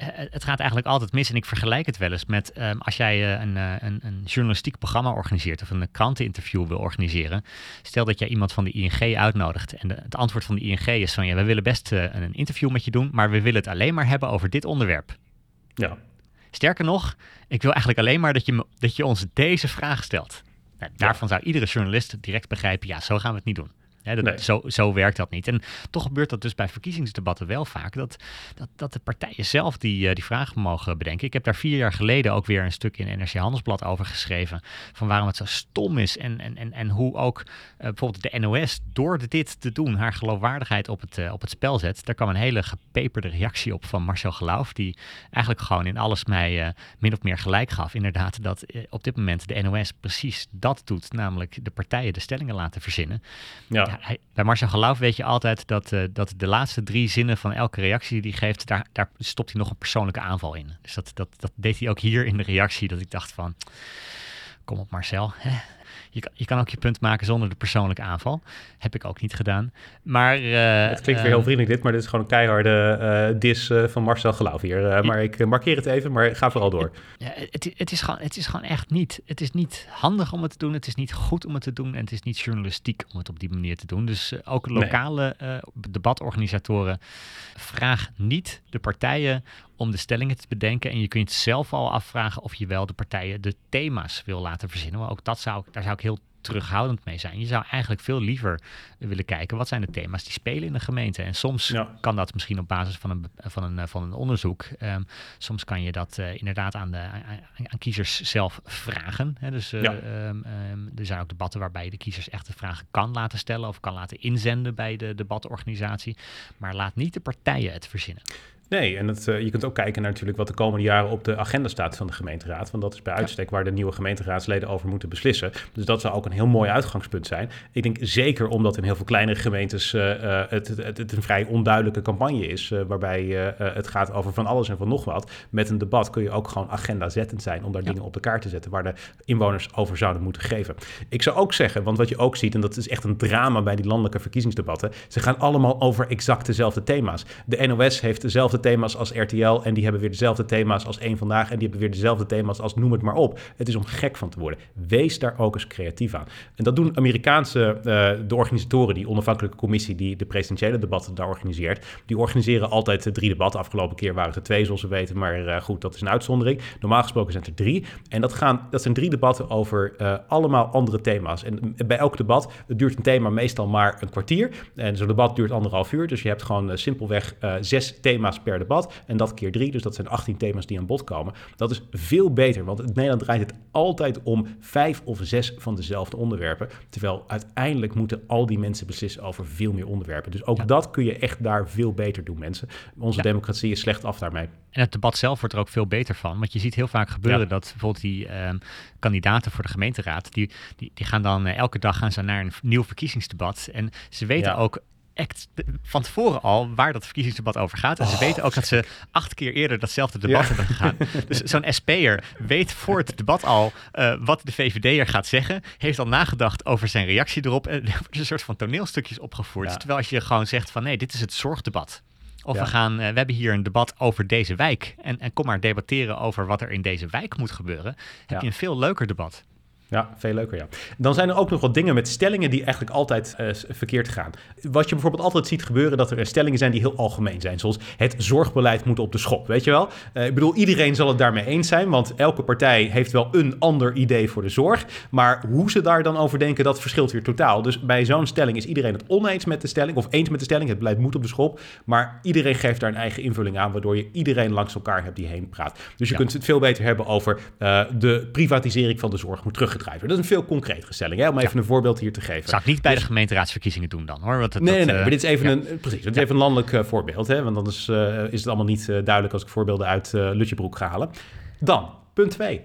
Uh, het gaat eigenlijk altijd mis en ik vergelijk het wel eens met um, als jij een, een, een, journalistiek programma organiseert of een kranteninterview wil organiseren. Stel dat jij iemand van de ING uitnodigt en de, het antwoord van de ING is van ja, we willen best een interview met je doen, maar we willen het alleen maar hebben over dit onderwerp. Ja. Sterker nog, ik wil eigenlijk alleen maar dat je, dat je ons deze vraag stelt. Nou, daarvan zou iedere journalist direct begrijpen, ja, zo gaan we het niet doen dat, zo, zo werkt dat niet. En toch gebeurt dat dus bij verkiezingsdebatten wel vaak. Dat, dat, dat de partijen zelf die, uh, die vragen mogen bedenken. Ik heb daar vier jaar geleden ook weer een stuk in NRC Handelsblad over geschreven. Van waarom het zo stom is. En, en, en, en hoe ook uh, bijvoorbeeld de NOS door dit te doen haar geloofwaardigheid op het, uh, op het spel zet. Daar kwam een hele gepeperde reactie op van Marcel Geloof. Die eigenlijk gewoon in alles mij min of meer gelijk gaf. Inderdaad, dat op dit moment de NOS precies dat doet. Namelijk de partijen de stellingen laten verzinnen. Ja bij Marcel Geloof weet je altijd dat, uh, dat de laatste drie zinnen van elke reactie die hij geeft, daar, daar stopt hij nog een persoonlijke aanval in. Dus dat, dat, dat deed hij ook hier in de reactie, dat ik dacht van, kom op Marcel, hè? Je kan, je kan ook je punt maken zonder de persoonlijke aanval. Heb ik ook niet gedaan. Maar, uh, het klinkt weer heel ehm, vriendelijk dit, maar dit is gewoon een keiharde uh, dis van Marcel Geloof hier. maar ik markeer het even, maar ga vooral door. Ja, het, het, is gewoon, het is gewoon echt niet. Het is niet handig om het te doen. Het is niet goed om het te doen. En het is niet journalistiek om het op die manier te doen. Dus ook lokale debatorganisatoren, vraag niet de partijen om de stellingen te bedenken. En je kunt zelf al afvragen of je wel de partijen de thema's wil laten verzinnen. Maar ook dat zou, daar zou ik heel terughoudend mee zijn. Je zou eigenlijk veel liever willen kijken wat zijn de thema's die spelen in de gemeente. En soms kan dat misschien op basis van een, van een, van een onderzoek. Um, soms kan je dat uh, inderdaad aan, de, aan, kiezers zelf vragen. Hè. Dus uh, ja. um, um, er zijn ook debatten waarbij je de kiezers echt de vragen kan laten stellen of kan laten inzenden bij de debatorganisatie. Maar laat niet de partijen het verzinnen. Nee, en het, uh, je kunt ook kijken naar natuurlijk wat de komende jaren op de agenda staat van de gemeenteraad. Want dat is bij uitstek waar de nieuwe gemeenteraadsleden over moeten beslissen. Dus dat zou ook een heel mooi uitgangspunt zijn. Ik denk zeker omdat in heel veel kleinere gemeentes uh, uh, het, het, het, een vrij onduidelijke campagne is. waarbij het gaat over van alles en van nog wat. Met een debat kun je ook gewoon agenda zettend zijn om daar dingen op de kaart te zetten waar de inwoners over zouden moeten geven. Ik zou ook zeggen, want wat je ook ziet, en dat is echt een drama bij die landelijke verkiezingsdebatten. Ze gaan allemaal over exact dezelfde thema's. De NOS heeft dezelfde thema's als RTL en die hebben weer dezelfde thema's als één Vandaag en die hebben weer dezelfde thema's als noem het maar op. Het is om gek van te worden. Wees daar ook eens creatief aan. En dat doen Amerikaanse, uh, de organisatoren, die onafhankelijke commissie die de presidentiële debatten daar organiseert, die organiseren altijd drie debatten. Afgelopen keer waren het er twee, zoals we weten, maar uh, goed, dat is een uitzondering. Normaal gesproken zijn het er drie. En dat, gaan, dat zijn drie debatten over allemaal andere thema's. En bij elk debat, duurt een thema meestal maar een kwartier. En zo'n debat duurt anderhalf uur, dus je hebt gewoon simpelweg zes thema's per debat. En dat keer drie, dus dat zijn 18 thema's die aan bod komen. Dat is veel beter, want in Nederland draait het altijd om vijf of zes van dezelfde onderwerpen. Terwijl uiteindelijk moeten al die mensen beslissen over veel meer onderwerpen. Dus ook dat kun je echt daar veel beter doen, mensen. Onze democratie is slecht af daarmee. En het debat zelf wordt er ook veel beter van. Want je ziet heel vaak gebeuren dat bijvoorbeeld die ehm, kandidaten voor de gemeenteraad, die, die, die gaan dan eh, elke dag gaan ze naar een nieuw verkiezingsdebat. En ze weten ook act van tevoren al waar dat verkiezingsdebat over gaat. En ze oh, weten ook dat ze acht keer eerder datzelfde debat hebben gegaan. Dus zo'n SP'er weet voor het debat al uh, wat de VVD'er gaat zeggen. Heeft al nagedacht over zijn reactie erop. En er wordt een soort van toneelstukjes opgevoerd. Terwijl als je gewoon zegt van nee, dit is het zorgdebat. Of we gaan, uh, we hebben hier een debat over deze wijk. En, en kom maar debatteren over wat er in deze wijk moet gebeuren. Heb je een veel leuker debat. Ja, veel leuker, ja. Dan zijn er ook nog wat dingen met stellingen die eigenlijk altijd uh, verkeerd gaan. Wat je bijvoorbeeld altijd ziet gebeuren, dat er stellingen zijn die heel algemeen zijn. Zoals het zorgbeleid moet op de schop, weet je wel? Uh, ik bedoel, iedereen zal het daarmee eens zijn, want elke partij heeft wel een ander idee voor de zorg. Maar hoe ze daar dan over denken, dat verschilt weer totaal. Dus bij zo'n stelling is iedereen het oneens met de stelling, of eens met de stelling, het beleid moet op de schop. Maar iedereen geeft daar een eigen invulling aan, waardoor je iedereen langs elkaar hebt die heen praat. Dus je kunt het veel beter hebben over uh, de privatisering van de zorg moet terug dat is een veel concretere stelling, hè, om even een voorbeeld hier te geven. Zou ik niet bij de dus- gemeenteraadsverkiezingen doen dan, hoor. Wat het, nee, nee, nee, maar dit is even een, precies, het is even een landelijk uh, voorbeeld, hè, want anders uh, is het allemaal niet duidelijk als ik voorbeelden uit Lutjebroek ga halen. Dan, punt 2.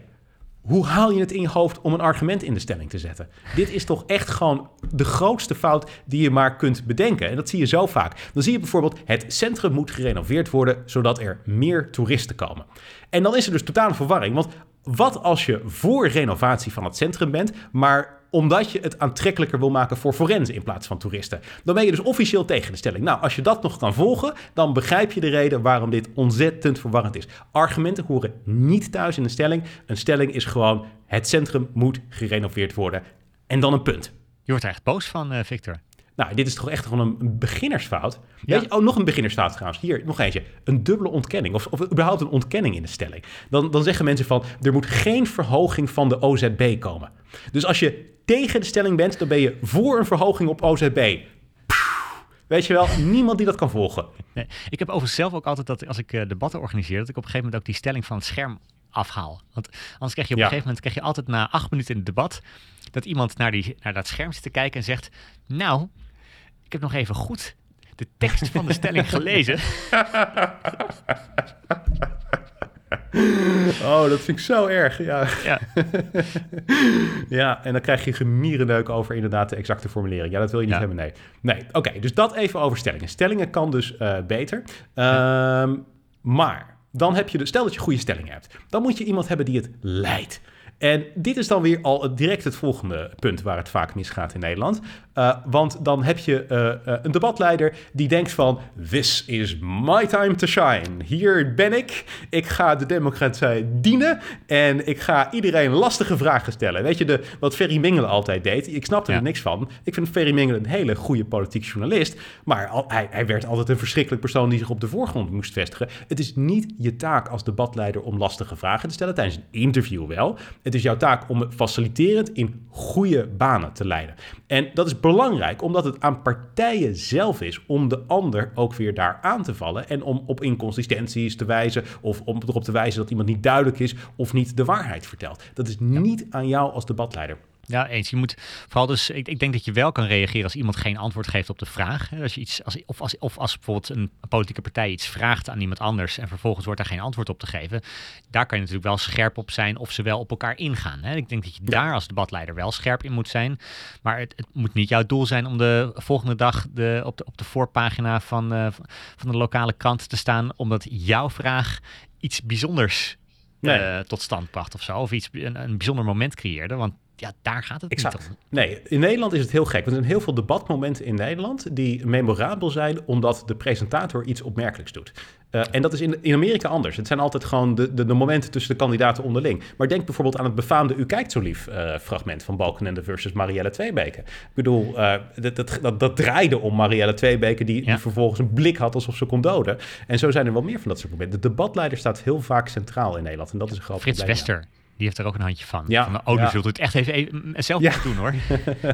Hoe haal je het in je hoofd om een argument in de stelling te zetten? Dit is toch echt gewoon de grootste fout die je maar kunt bedenken. En dat zie je zo vaak. Dan zie je bijvoorbeeld: het centrum moet gerenoveerd worden zodat er meer toeristen komen. En dan is er dus totale verwarring. Want wat als je voor renovatie van het centrum bent, maar omdat je het aantrekkelijker wil maken voor forensen in plaats van toeristen. Dan ben je dus officieel tegen de stelling. Nou, als je dat nog kan volgen, dan begrijp je de reden waarom dit ontzettend verwarrend is. Argumenten horen niet thuis in een stelling. Een stelling is gewoon: het centrum moet gerenoveerd worden. En dan een punt. Je wordt er echt boos van, uh, Victor. Nou, dit is toch echt gewoon een beginnersfout. Ja. Weet je, oh, nog een beginnersfout trouwens. Hier, nog eentje. Een dubbele ontkenning. Of, of überhaupt een ontkenning in de stelling. Dan, dan zeggen mensen van, er moet geen verhoging van de OZB komen. Dus als je tegen de stelling bent, dan ben je voor een verhoging op OZB. Weet je wel, niemand die dat kan volgen. Nee, ik heb overigens zelf ook altijd dat als ik eh, debatten organiseer, dat ik op een gegeven moment ook die stelling van het scherm afhaal. Want anders krijg je op Ja. een gegeven moment krijg je altijd na acht minuten in het debat dat iemand naar, die, naar dat scherm zit te kijken en zegt: Nou, ik heb nog even goed de tekst van de stelling gelezen. Oh, dat vind ik zo erg. Ja. Ja. ja, en dan krijg je gemierenneuk over inderdaad de exacte formulering. Ja, dat wil je niet Ja. hebben, nee. Nee, oké, dus dat even over stellingen. Stellingen kan dus eh, beter. Ehm, maar dan heb je, de, stel dat je goede stellingen hebt. Dan moet je iemand hebben die het leidt. En dit is dan weer al direct het volgende punt waar het vaak misgaat in Nederland. Uh, want dan heb je uh, uh, een debatleider die denkt van... This is my time to shine. Hier ben ik. Ik ga de democratie dienen. En ik ga iedereen lastige vragen stellen. Weet je, de, wat Ferry Mingelen altijd deed. Ik snapte Ja. er niks van. Ik vind Ferry Mingelen een hele goede politiek journalist. Maar al, hij, hij werd altijd een verschrikkelijk persoon die zich op de voorgrond moest vestigen. Het is niet je taak als debatleider om lastige vragen te stellen. Tijdens een interview wel. Het is jouw taak om faciliterend in goede banen te leiden. En dat is belangrijk, omdat het aan partijen zelf is om de ander ook weer daar aan te vallen. En om op inconsistenties te wijzen. Of om erop te wijzen dat iemand niet duidelijk is of niet de waarheid vertelt. Dat is niet aan jou als debatleider. Ja, eens. Je moet vooral dus. Ik, ik denk dat je wel kan reageren als iemand geen antwoord geeft op de vraag. Als je iets, als, of, als, of als bijvoorbeeld een politieke partij iets vraagt aan iemand anders en vervolgens wordt daar geen antwoord op te geven. Daar kan je natuurlijk wel scherp op zijn of ze wel op elkaar ingaan. Hè. Ik denk dat je daar als debatleider wel scherp in moet zijn. Maar het, het moet niet jouw doel zijn om de volgende dag de, op, de, op de voorpagina van, uh, van de lokale krant te staan, omdat jouw vraag iets bijzonders nee. uh, tot stand bracht of zo. Of iets, een, een bijzonder moment creëerde. Want ja, daar gaat het exact. niet om. Nee, in Nederland is het heel gek. Want er zijn heel veel debatmomenten in Nederland die memorabel zijn omdat de presentator iets opmerkelijks doet. Uh, en dat is in, in Amerika anders. Het zijn altijd gewoon de, de, de, momenten tussen de kandidaten onderling. Maar denk bijvoorbeeld aan het befaamde U kijkt zo lief uh, fragment van Balkenende versus Marielle Tweebeke. Ik bedoel, uh, dat, dat, dat, dat, draaide om Marielle Tweebeke die, ja. die vervolgens een blik had alsof ze kon doden. En zo zijn er wel meer van dat soort momenten. De debatleider staat heel vaak centraal in Nederland en dat is een groot Frits probleem. Wester. Die heeft er ook een handje van. Ja, van oh, nu ja. zult het echt even, even zelf Ja. doen hoor.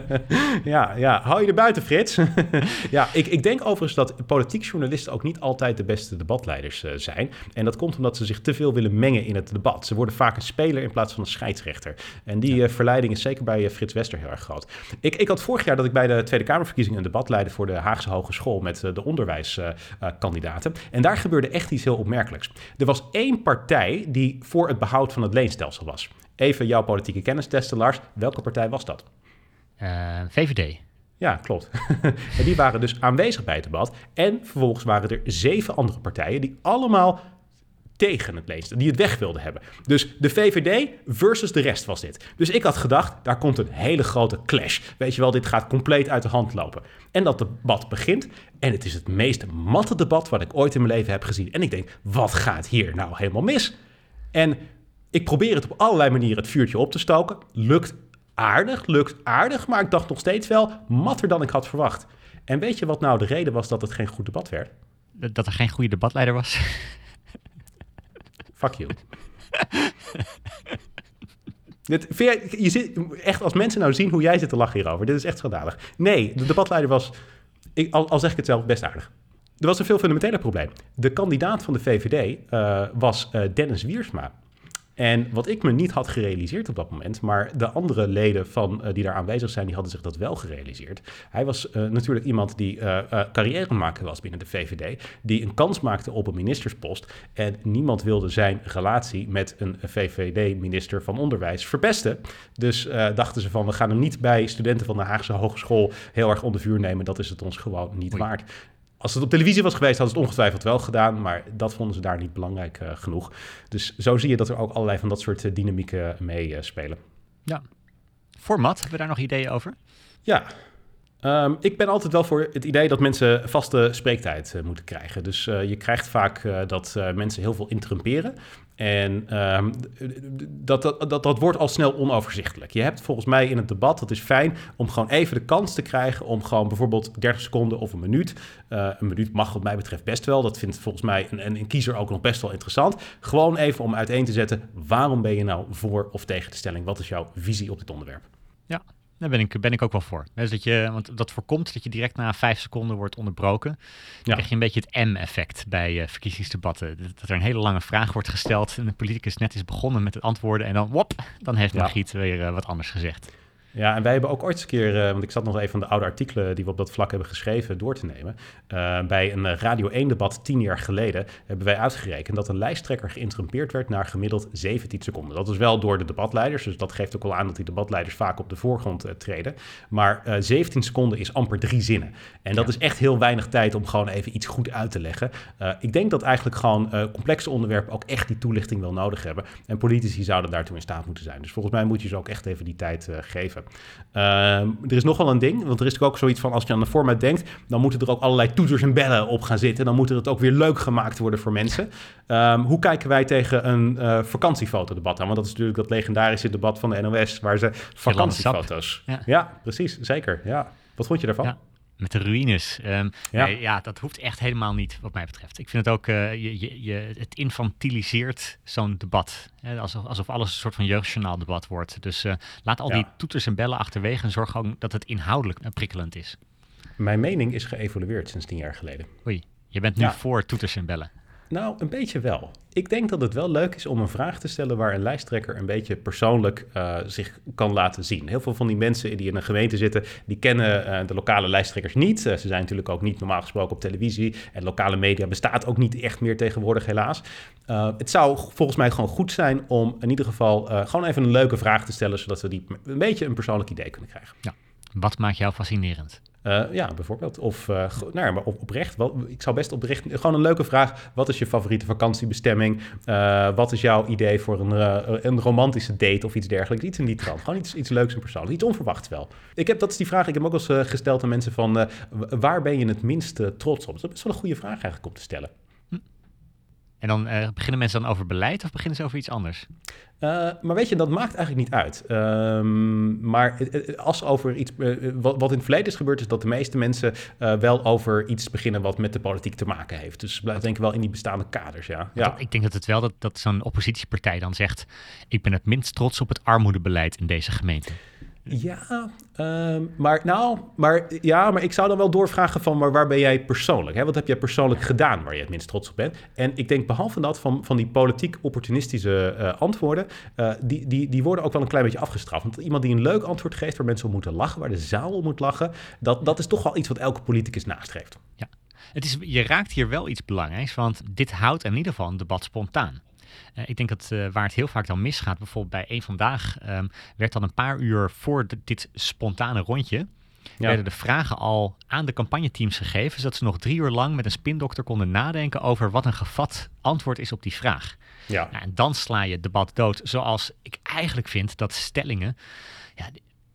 ja, ja, hou je er buiten, Frits. ja, ik, ik denk overigens dat politiek journalisten ook niet altijd de beste debatleiders uh, zijn. En dat komt omdat ze zich te veel willen mengen in het debat. Ze worden vaak een speler in plaats van een scheidsrechter. En die uh, verleiding is zeker bij uh, Frits Wester heel erg groot. Ik, ik had vorig jaar dat ik bij de Tweede Kamerverkiezingen een debat leidde voor de Haagse Hogeschool met de onderwijskandidaten. en daar gebeurde echt iets heel opmerkelijks. Er was één partij die voor het behoud van het leenstelsel was. Even jouw politieke kennis testen, Lars. Welke partij was dat? Uh, VVD. Ja, klopt. en die waren dus aanwezig bij het debat. En vervolgens waren er zeven andere partijen die allemaal tegen het leenstelsel, die het weg wilden hebben. Dus de VVD versus de rest was dit. Dus ik had gedacht, daar komt een hele grote clash. Weet je wel, dit gaat compleet uit de hand lopen. En dat debat begint en het is het meest matte debat wat ik ooit in mijn leven heb gezien. En ik denk, wat gaat hier nou helemaal mis? En ik probeer het op allerlei manieren het vuurtje op te stoken. Lukt aardig, lukt aardig, maar ik dacht nog steeds wel matter dan ik had verwacht. En weet je wat nou de reden was dat het geen goed debat werd? Dat er geen goede debatleider was? Fuck you. Dit, je, je zit, echt, als mensen nou zien hoe jij zit te lachen hierover, dit is echt schandalig. Nee, de debatleider was, ik, al, al zeg ik het zelf, best aardig. Er was een veel fundamenteler probleem. De kandidaat van de VVD uh, was uh, Dennis Wiersma. En wat ik me niet had gerealiseerd op dat moment, maar de andere leden van, uh, die daar aanwezig zijn, die hadden zich dat wel gerealiseerd. Hij was uh, natuurlijk iemand die uh, carrière maken was binnen de VVD, die een kans maakte op een ministerspost. En niemand wilde zijn relatie met een VVD-minister van Onderwijs verpesten. Dus dachten ze van, we gaan hem niet bij studenten van de Haagse Hogeschool heel erg onder vuur nemen. Dat is het ons gewoon niet Oei. waard. Als het op televisie was geweest, hadden ze het ongetwijfeld wel gedaan. Maar dat vonden ze daar niet belangrijk uh, genoeg. Dus zo zie je dat er ook allerlei van dat soort uh, dynamieken meespelen. ja. Format, hebben we daar nog ideeën over? Ja. Um, ik ben altijd wel voor het idee dat mensen vaste spreektijd moeten krijgen. Dus je krijgt vaak dat mensen heel veel interrumperen. En ehm, dat, dat, dat, dat wordt al snel onoverzichtelijk. Je hebt volgens mij in het debat, dat is fijn, om gewoon even de kans te krijgen om gewoon bijvoorbeeld 30 seconden of een minuut. Uh, een minuut mag wat mij betreft best wel. Dat vindt volgens mij een, een, kiezer ook nog best wel interessant. Gewoon even om uiteen te zetten, waarom ben je nou voor of tegen de stelling? Wat is jouw visie op dit onderwerp? Ja, daar ben ik, ben ik ook wel voor. Dus dat je, want dat voorkomt dat je direct na vijf seconden wordt onderbroken. Dan ja. krijg je een beetje het M-effect bij uh, verkiezingsdebatten. Dat er een hele lange vraag wordt gesteld en de politicus net is begonnen met het antwoorden en dan, wop, dan heeft Margriet ja. weer uh, wat anders gezegd. Ja, en wij hebben ook ooit eens een keer, uh, want ik zat nog even van de oude artikelen die we op dat vlak hebben geschreven door te nemen. Uh, bij een Radio 1-debat tien jaar geleden hebben wij uitgerekend dat een lijsttrekker geïnterrumpeerd werd naar gemiddeld 17 seconden. Dat is wel door de debatleiders, dus dat geeft ook wel aan dat die debatleiders vaak op de voorgrond uh, treden. Maar 17 seconden is amper drie zinnen. En dat is echt heel weinig tijd om gewoon even iets goed uit te leggen. ik denk dat eigenlijk gewoon complexe onderwerpen ook echt die toelichting wel nodig hebben. En politici zouden daartoe in staat moeten zijn. Dus volgens mij moet je ze ook echt even die tijd geven. Ehm, er is nog wel een ding, want er is ook zoiets van als je aan de format denkt, dan moeten er ook allerlei toeters en bellen op gaan zitten. Dan moet het ook weer leuk gemaakt worden voor mensen. Ehm, hoe kijken wij tegen een uh, vakantiefotodebat aan? Want dat is natuurlijk dat legendarische debat van de NOS, waar ze vakantiefoto's. Ja. ja. precies, zeker. Ja. Wat vond je daarvan? Ja met de ruïnes. Um, ja. Nee, ja, dat hoeft echt helemaal niet, wat mij betreft. Ik vind het ook, uh, je, je, je, het infantiliseert zo'n debat. Hè? Alsof, alsof alles een soort van jeugdjournaaldebat wordt. Dus uh, laat al die toeters en bellen achterwege en zorg ook dat het inhoudelijk prikkelend is. Mijn mening is geëvolueerd sinds tien jaar geleden. Oei, je bent nu voor toeters en bellen. Nou, een beetje wel. Ik denk dat het wel leuk is om een vraag te stellen waar een lijsttrekker een beetje persoonlijk uh, zich kan laten zien. Heel veel van die mensen die in een gemeente zitten, die kennen uh, de lokale lijsttrekkers niet. Uh, ze zijn natuurlijk ook niet normaal gesproken op televisie. En lokale media bestaat ook niet echt meer tegenwoordig, helaas. het zou volgens mij gewoon goed zijn om in ieder geval gewoon even een leuke vraag te stellen, zodat we die een beetje een persoonlijk idee kunnen krijgen. Ja. Wat maakt jou fascinerend? Uh, ja, bijvoorbeeld. Of uh, nou ja, maar op, oprecht. Ik zou best oprecht. Gewoon een leuke vraag. Wat is je favoriete vakantiebestemming? Uh, wat is jouw idee voor een, een romantische date of iets dergelijks? Iets in die trant. Gewoon iets, iets leuks en persoonlijks. Iets onverwachts wel. Ik heb, dat is die vraag. Ik heb ook wel eens gesteld aan mensen van. waar ben je het minst trots op? Dat is wel een goede vraag eigenlijk om te stellen. En dan uh, beginnen mensen dan over beleid of beginnen ze over iets anders? Uh, maar weet je, dat maakt eigenlijk niet uit. Um, maar als over iets, uh, wat, wat, in het verleden is gebeurd, is dat de meeste mensen wel over iets beginnen wat met de politiek te maken heeft. Dus blijft denk ik wel in die bestaande kaders, ja. ja. ik denk dat het wel dat, dat zo'n oppositiepartij dan zegt, ik ben het minst trots op het armoedebeleid in deze gemeente. Ja, ehm, maar, nou, maar, ja, maar ik zou dan wel doorvragen van maar waar ben jij persoonlijk? Hè? Wat heb jij persoonlijk gedaan waar je het minst trots op bent? En ik denk behalve dat van, van die politiek opportunistische uh, antwoorden, uh, die, die, die worden ook wel een klein beetje afgestraft. Want iemand die een leuk antwoord geeft waar mensen om moeten lachen, waar de zaal om moet lachen, dat, dat is toch wel iets wat elke politicus nastreeft. Ja, het is, je raakt hier wel iets belangrijks, want dit houdt in ieder geval een debat spontaan. Uh, ik denk dat uh, waar het heel vaak dan misgaat, bijvoorbeeld bij één vandaag, um, werd dan een paar uur voor de, dit spontane rondje. Ja. werden de vragen al aan de campagneteams gegeven, zodat ze nog drie uur lang met een spindokter konden nadenken over wat een gevat antwoord is op die vraag. Ja. Nou, en dan sla je het debat dood, zoals ik eigenlijk vind dat stellingen, ja,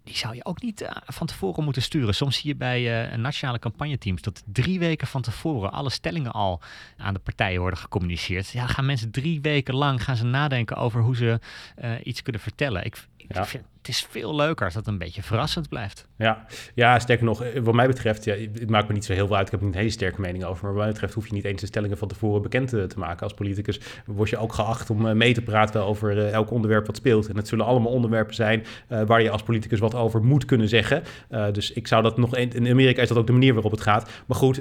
die zou je ook niet uh, van tevoren moeten sturen. Soms zie je bij uh, nationale campagneteams dat drie weken van tevoren alle stellingen al aan de partijen worden gecommuniceerd. Ja, gaan mensen drie weken lang gaan ze nadenken over hoe ze uh, iets kunnen vertellen. Ik, ik ja. vind, het is veel leuker als dat een beetje verrassend blijft. Ja, ja sterker nog, eh, wat mij betreft, ja, het maakt me niet zo heel veel uit. Ik heb niet een hele sterke mening over. Maar wat mij betreft hoef je niet eens de stellingen van tevoren bekend te, te maken. Als politicus word je ook geacht om eh, mee te praten over uh, elk onderwerp wat speelt. En het zullen allemaal onderwerpen zijn waar je als politicus wat over moet kunnen zeggen. Dus ik zou dat nog... In Amerika is dat ook de manier waarop het gaat. Maar goed,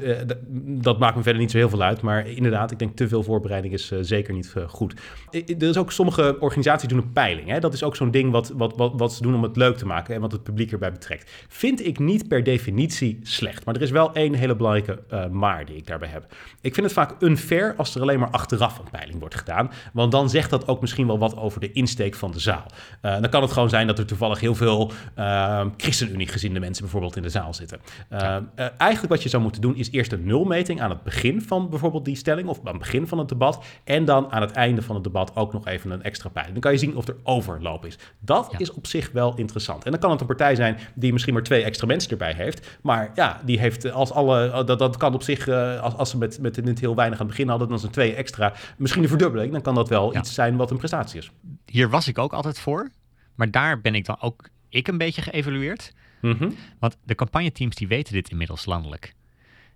dat maakt me verder niet zo heel veel uit. Maar inderdaad, ik denk te veel voorbereiding is zeker niet goed. er is ook sommige organisaties doen een peiling. Hè? Dat is ook zo'n ding wat, wat, wat, wat ze doen om het leuk te maken en wat het publiek erbij betrekt. Vind ik niet per definitie slecht. Maar er is wel één hele belangrijke uh, maar die ik daarbij heb. Ik vind het vaak unfair als er alleen maar achteraf een peiling wordt gedaan. Want dan zegt dat ook misschien wel wat over de insteek van de zaal. Uh, dan kan het gewoon zijn dat er toevallig heel veel uh, ChristenUnie gezinde mensen bijvoorbeeld in de zaal zitten. Ja. eigenlijk wat je zou moeten doen is eerst een nulmeting aan het begin van bijvoorbeeld die stelling of aan het begin van het debat. En dan aan het einde van het debat ook nog even een extra peiling. Dan kan je zien of er overloop is. Dat ja. is op zich zich wel interessant. En dan kan het een partij zijn die misschien maar twee extra mensen erbij heeft. Maar ja, die heeft als alle. Dat, dat kan op zich, als, als ze met, met niet heel weinig aan het begin hadden, dan zijn twee extra. Misschien een verdubbeling. Dan kan dat wel iets zijn wat een prestatie is. Hier was ik ook altijd voor. Maar daar ben ik dan ook ik een beetje geëvalueerd. Mhm. Want de campagneteams die weten dit inmiddels landelijk.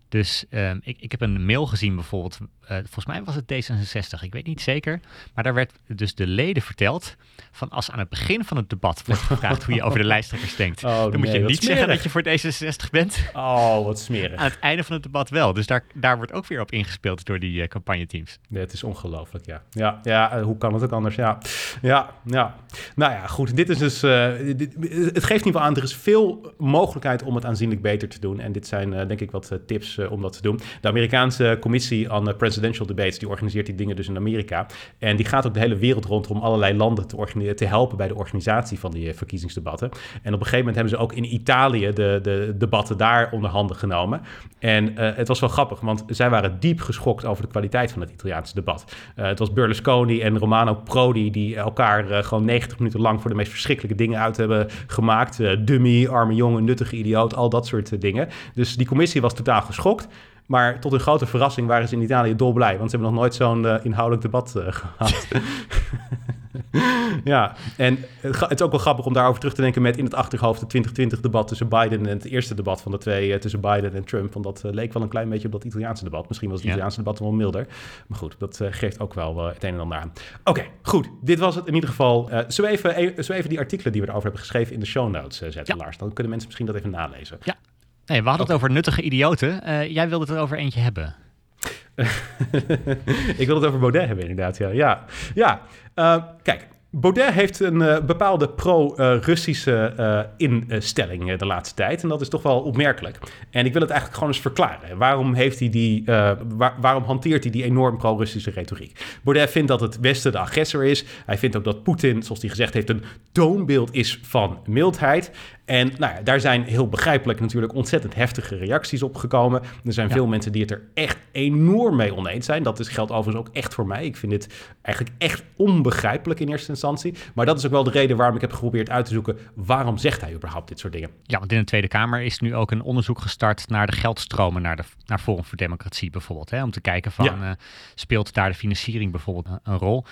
Dus ehm, ik, ik heb een mail gezien bijvoorbeeld, uh, volgens mij was het D66, ik weet niet zeker. Maar daar werd dus de leden verteld van als aan het begin van het debat wordt gevraagd hoe je over de lijsttrekkers denkt. Oh, dan moet je niet zeggen dat je voor D66 bent. Oh, wat smerig. Aan het einde van het debat wel. Dus daar, daar wordt ook weer op ingespeeld door die uh, campagneteams. Nee, het is ongelooflijk, ja. Ja, ja eh, hoe kan het ook anders? Ja. ja, ja. Nou ja, goed. Dit is dus, dit, het geeft in ieder geval aan, er is veel mogelijkheid om het aanzienlijk beter te doen. En dit zijn denk ik wat tips eh, om dat te doen. De Amerikaanse Commissie on Presidential Debates, die organiseert die dingen dus in Amerika. En die gaat ook de hele wereld rond om allerlei landen te, te helpen bij de organisatie van die eh, verkiezingsdebatten. En op een gegeven moment hebben ze ook in Italië de, de debatten daar onder handen genomen. En eh, het was wel grappig, want zij waren diep geschokt over de kwaliteit van het Italiaanse debat. het was Berlusconi en Romano Prodi die elkaar gewoon 90 minuten lang voor de meest verschrikkelijke dingen uit hebben gemaakt. dummy, arme jongen, nuttige idioot, al dat soort dingen. Dus die commissie was totaal geschokt. Maar tot hun grote verrassing waren ze in Italië dolblij. Want ze hebben nog nooit zo'n uh, inhoudelijk debat uh, gehad. ja, en het, is ook wel grappig om daarover terug te denken met in het achterhoofd het 2020-debat tussen Biden en het eerste debat van de twee uh, tussen Biden en Trump. Want dat leek wel een klein beetje op dat Italiaanse debat. Misschien was het Italiaanse debat wel milder. Maar goed, dat geeft ook wel het een en ander aan. Oké, goed. Dit was het in ieder geval. zo, even, zo even die artikelen die we erover hebben geschreven in de show notes zetten, Lars. Dan kunnen mensen misschien dat even nalezen. Ja, Nee, we hadden het over nuttige idioten. Uh, jij wilde het er over eentje hebben. ik wil het over Baudet hebben, inderdaad. Ja, ja. ja. Uh, kijk, Baudet heeft een uh, bepaalde pro-Russische uh, instelling uh, de laatste tijd. En dat is toch wel opmerkelijk. En ik wil het eigenlijk gewoon eens verklaren. Waarom, heeft hij die, waar, waarom hanteert hij die enorm pro-Russische retoriek? Baudet vindt dat het Westen de agressor is. Hij vindt ook dat Poetin, zoals hij gezegd heeft, een toonbeeld is van mildheid. En nou ja, daar zijn heel begrijpelijk natuurlijk ontzettend heftige reacties op gekomen. Er zijn veel mensen die het er echt enorm mee oneens zijn. Dat is, geldt overigens ook echt voor mij. Ik vind dit eigenlijk echt onbegrijpelijk in eerste instantie. Maar dat is ook wel de reden waarom ik heb geprobeerd uit te zoeken... waarom zegt hij überhaupt dit soort dingen? Ja, want in de Tweede Kamer is nu ook een onderzoek gestart... naar de geldstromen naar, de, naar Forum voor Democratie bijvoorbeeld. Hè? Om te kijken van, ja. uh, speelt daar de financiering bijvoorbeeld een rol?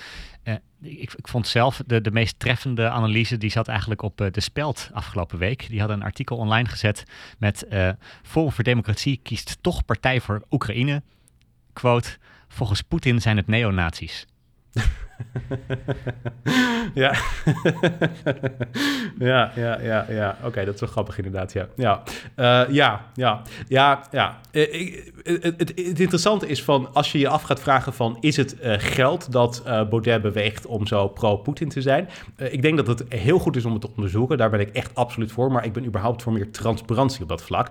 Uh, ik, ik, vond zelf de, de meest treffende analyse, die zat eigenlijk op uh, De Speld afgelopen week. Die hadden een artikel online gezet met uh, Forum voor Democratie kiest toch partij voor Oekraïne. Quote, volgens Poetin zijn het neonazies. ja. ja, ja, ja, ja. Oké, dat is wel grappig inderdaad, ja. Ja, uh, ja, ja, ja. ja. Uh, het, het, interessante is van, als je je af gaat vragen van... is het uh, geld dat Baudet beweegt om zo pro-Poetin te zijn? ik denk dat het heel goed is om het te onderzoeken. Daar ben ik echt absoluut voor. Maar ik ben überhaupt voor meer transparantie op dat vlak.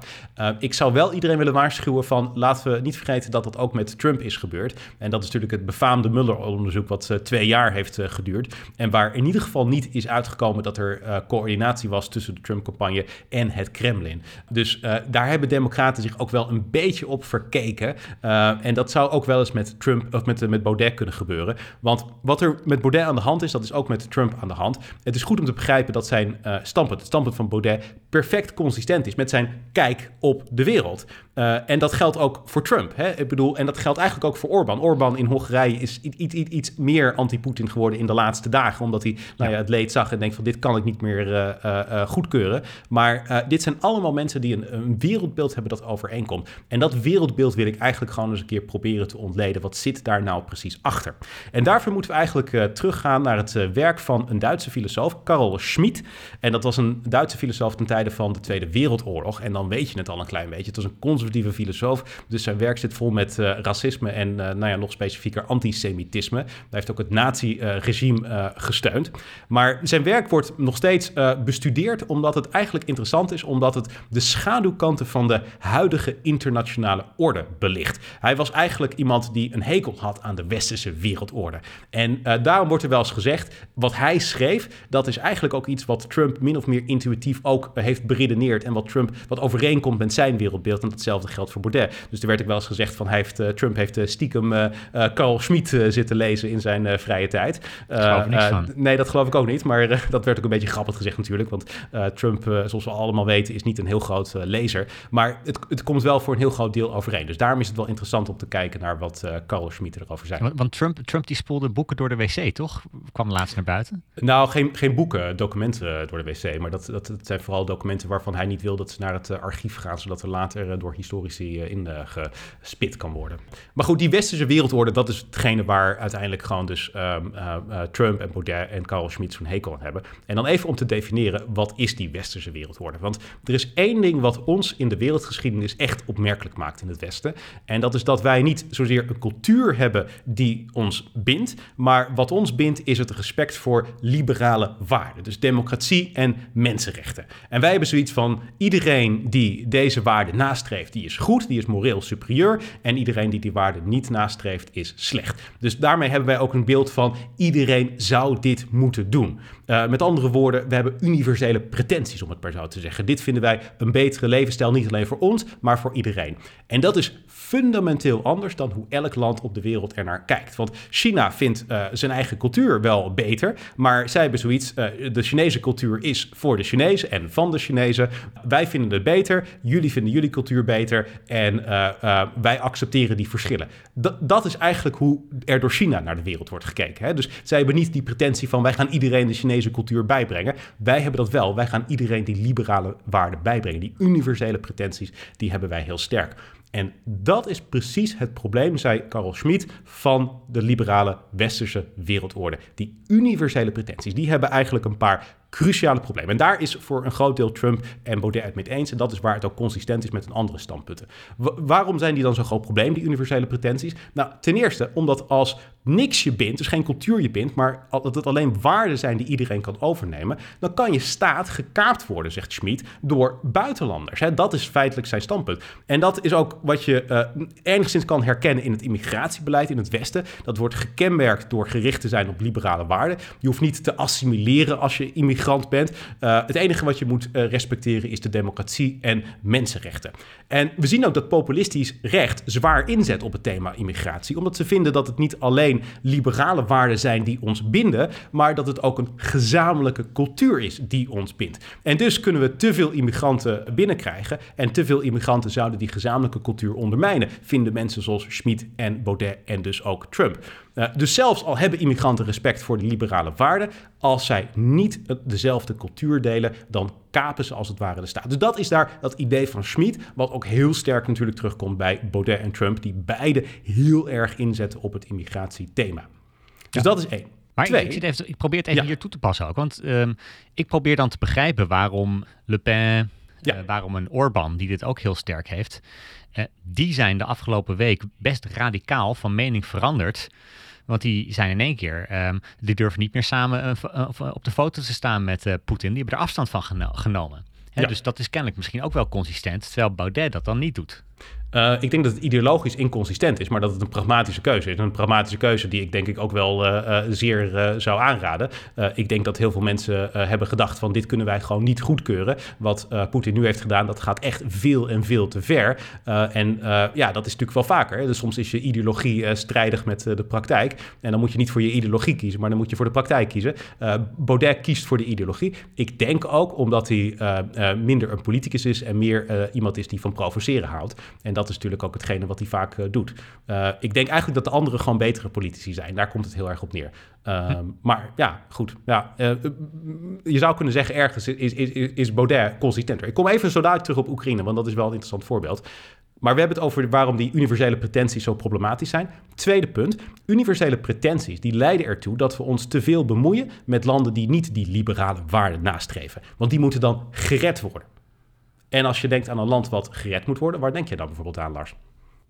ik zou wel iedereen willen waarschuwen van... laten we niet vergeten dat dat ook met Trump is gebeurd. En dat is natuurlijk het befaamde Mueller-onderzoek... wat jaar heeft uh, geduurd. En waar in ieder geval niet is uitgekomen dat er uh, coördinatie was tussen de Trump-campagne en het Kremlin. Dus uh, daar hebben Democraten zich ook wel een beetje op verkeken. en dat zou ook wel eens met Trump of met, met Baudet kunnen gebeuren. Want wat er met Baudet aan de hand is, dat is ook met Trump aan de hand. Het is goed om te begrijpen dat zijn standpunt, het standpunt van Baudet, perfect consistent is met zijn kijk op de wereld. Uh, en dat geldt ook voor Trump. Hè? Ik bedoel, en dat geldt eigenlijk ook voor Orbán. Orbán in Hongarije is iets, iets, iets meer anti-Poetin geworden in de laatste dagen. Omdat hij nou ja, het leed zag en denkt van dit kan ik niet meer uh, uh, goedkeuren. Maar dit zijn allemaal mensen die een, een, wereldbeeld hebben dat overeenkomt. En dat wereldbeeld wil ik eigenlijk gewoon eens een keer proberen te ontleden. Wat zit daar nou precies achter? En daarvoor moeten we eigenlijk teruggaan naar het werk van een Duitse filosoof, Karl Schmid. En dat was een Duitse filosoof ten tijde van de Tweede Wereldoorlog. En dan weet je het al een klein beetje. Het was een conservatieve filosoof. Dus zijn werk zit vol met racisme en nou ja, nog specifieker antisemitisme. Hij heeft ook het nazi-regime uh, gesteund. Maar zijn werk wordt nog steeds bestudeerd omdat het eigenlijk interessant is, omdat het de schaduwkanten van de huidige internationale orde belicht. Hij was eigenlijk iemand die een hekel had aan de westerse wereldorde. En daarom wordt er wel eens gezegd, wat hij schreef, dat is eigenlijk ook iets wat Trump min of meer intuïtief ook heeft beredeneerd en wat Trump wat overeenkomt met zijn wereldbeeld. En datzelfde geldt voor Baudet. Dus er werd ook wel eens gezegd van hij heeft, Trump heeft stiekem Carl Schmid zitten lezen in zijn vrije tijd. geloof niks van. Nee, dat geloof ik ook niet. Maar dat werd ook een beetje grappig gezegd natuurlijk. Want Trump, zoals we allemaal weten, is niet een heel groot lezer. Maar het, het komt wel voor een heel groot deel overeen. Dus daarom is het wel interessant om te kijken naar wat Carl Schmid erover zei. Want Trump, Trump die spoelde boeken door de wc, toch? Kwam laatst naar buiten? Nou, geen, geen boeken, documenten door de wc. Maar dat, dat, zijn vooral documenten waarvan hij niet wil dat ze naar het archief gaan. Zodat er later door historici in gespit kan worden. Maar goed, die westerse wereldorde, dat is hetgene waar uiteindelijk gewoon dus um, uh, Trump en Baudet en Carl Schmitt zo'n hekel aan hebben. En dan even om te definiëren, wat is die westerse wereldorde? Want er is één ding wat ons in de wereldgeschiedenis echt opmerkelijk maakt in het Westen. En dat is dat wij niet zozeer een cultuur hebben die ons bindt, maar wat ons bindt is het respect voor liberale waarden. Dus democratie en mensenrechten. En wij hebben zoiets van, iedereen die deze waarden nastreeft, die is goed, die is moreel superieur. En iedereen die die waarden niet nastreeft, is slecht. Dus daarmee hebben wij ook een beeld van iedereen zou dit moeten doen. Uh, met andere woorden, we hebben universele pretenties, om het maar zo te zeggen. Dit vinden wij een betere levensstijl, niet alleen voor ons, maar voor iedereen. En dat is fundamenteel anders dan hoe elk land op de wereld er naar kijkt. Want China vindt uh, zijn eigen cultuur wel beter, maar zij hebben zoiets, uh, de Chinese cultuur is voor de Chinezen en van de Chinezen. Wij vinden het beter, jullie vinden jullie cultuur beter en wij accepteren die verschillen. Dat is eigenlijk hoe er door China naar de wereld wordt gekeken. Hè? Dus zij hebben niet die pretentie van wij gaan iedereen de Chinese cultuur bijbrengen. Wij hebben dat wel. Wij gaan iedereen die liberale waarden bijbrengen. Die universele pretenties, die hebben wij heel sterk. En dat is precies het probleem, zei Carl Schmid, van de liberale westerse wereldorde. Die universele pretenties, die hebben eigenlijk een paar cruciale probleem. En daar is voor een groot deel Trump en Baudet het mee eens. En dat is waar het ook consistent is met een andere standpunten. waarom zijn die dan zo'n groot probleem, die universele pretenties? Nou, ten eerste omdat als niks je bindt, dus geen cultuur je bindt, maar dat het alleen waarden zijn die iedereen kan overnemen, dan kan je staat gekaapt worden, zegt Schmid, door buitenlanders. Dat is feitelijk zijn standpunt. En dat is ook wat je uh, enigszins kan herkennen in het immigratiebeleid in het Westen. Dat wordt gekenmerkt door gericht te zijn op liberale waarden. Je hoeft niet te assimileren als je immigrant bent. Uh, het enige wat je moet uh, respecteren is de democratie en mensenrechten. En we zien ook dat populistisch recht zwaar inzet op het thema immigratie, omdat ze vinden dat het niet alleen liberale waarden zijn die ons binden, maar dat het ook een gezamenlijke cultuur is die ons bindt. En dus kunnen we te veel immigranten binnenkrijgen en te veel immigranten zouden die gezamenlijke cultuur ondermijnen, vinden mensen zoals Schmid en Baudet en dus ook Trump. Uh, dus zelfs al hebben immigranten respect voor de liberale waarden, als zij niet dezelfde cultuur delen, dan kapen ze als het ware de staat. Dus dat is daar dat idee van Schmid, wat ook heel sterk natuurlijk terugkomt bij Baudet en Trump, die beide heel erg inzetten op het immigratiethema. Dus dat is één. Maar Twee, ik, ik, even, ik, probeer het even hier toe te passen ook. Want um, ik probeer dan te begrijpen waarom Le Pen, ja. uh, waarom een Orbán, die dit ook heel sterk heeft, uh, die zijn de afgelopen week best radicaal van mening veranderd. Want die zijn in één keer, um, die durven niet meer samen uh, op de foto te staan met uh, Poetin. Die hebben er afstand van geno genomen. Ja. Dus dat is kennelijk misschien ook wel consistent, terwijl Baudet dat dan niet doet. Uh, ik denk dat het ideologisch inconsistent is, maar dat het een pragmatische keuze is. Een pragmatische keuze die ik denk ik ook wel uh, uh, zeer zou aanraden. ik denk dat heel veel mensen hebben gedacht van dit kunnen wij gewoon niet goedkeuren. Wat Poetin nu heeft gedaan, dat gaat echt veel en veel te ver. en ja, dat is natuurlijk wel vaker. Dus soms is je ideologie strijdig met de praktijk. En dan moet je niet voor je ideologie kiezen, maar dan moet je voor de praktijk kiezen. Baudet kiest voor de ideologie. Ik denk ook omdat hij minder een politicus is en meer iemand is die van provoceren houdt. En dat is natuurlijk ook hetgene wat hij vaak uh, doet. Uh, ik denk eigenlijk dat de anderen gewoon betere politici zijn. Daar komt het heel erg op neer. Uh, maar ja, goed. Ja, eh, je zou kunnen zeggen, ergens is, is, is, is Baudet consistenter. Ik kom even zo dadelijk terug op Oekraïne, want dat is wel een interessant voorbeeld. Maar we hebben het over waarom die universele pretenties zo problematisch zijn. Tweede punt, universele pretenties die leiden ertoe dat we ons te veel bemoeien met landen die niet die liberale waarden nastreven. Want die moeten dan gered worden. En als je denkt aan een land wat gered moet worden, waar denk je dan bijvoorbeeld aan, Lars?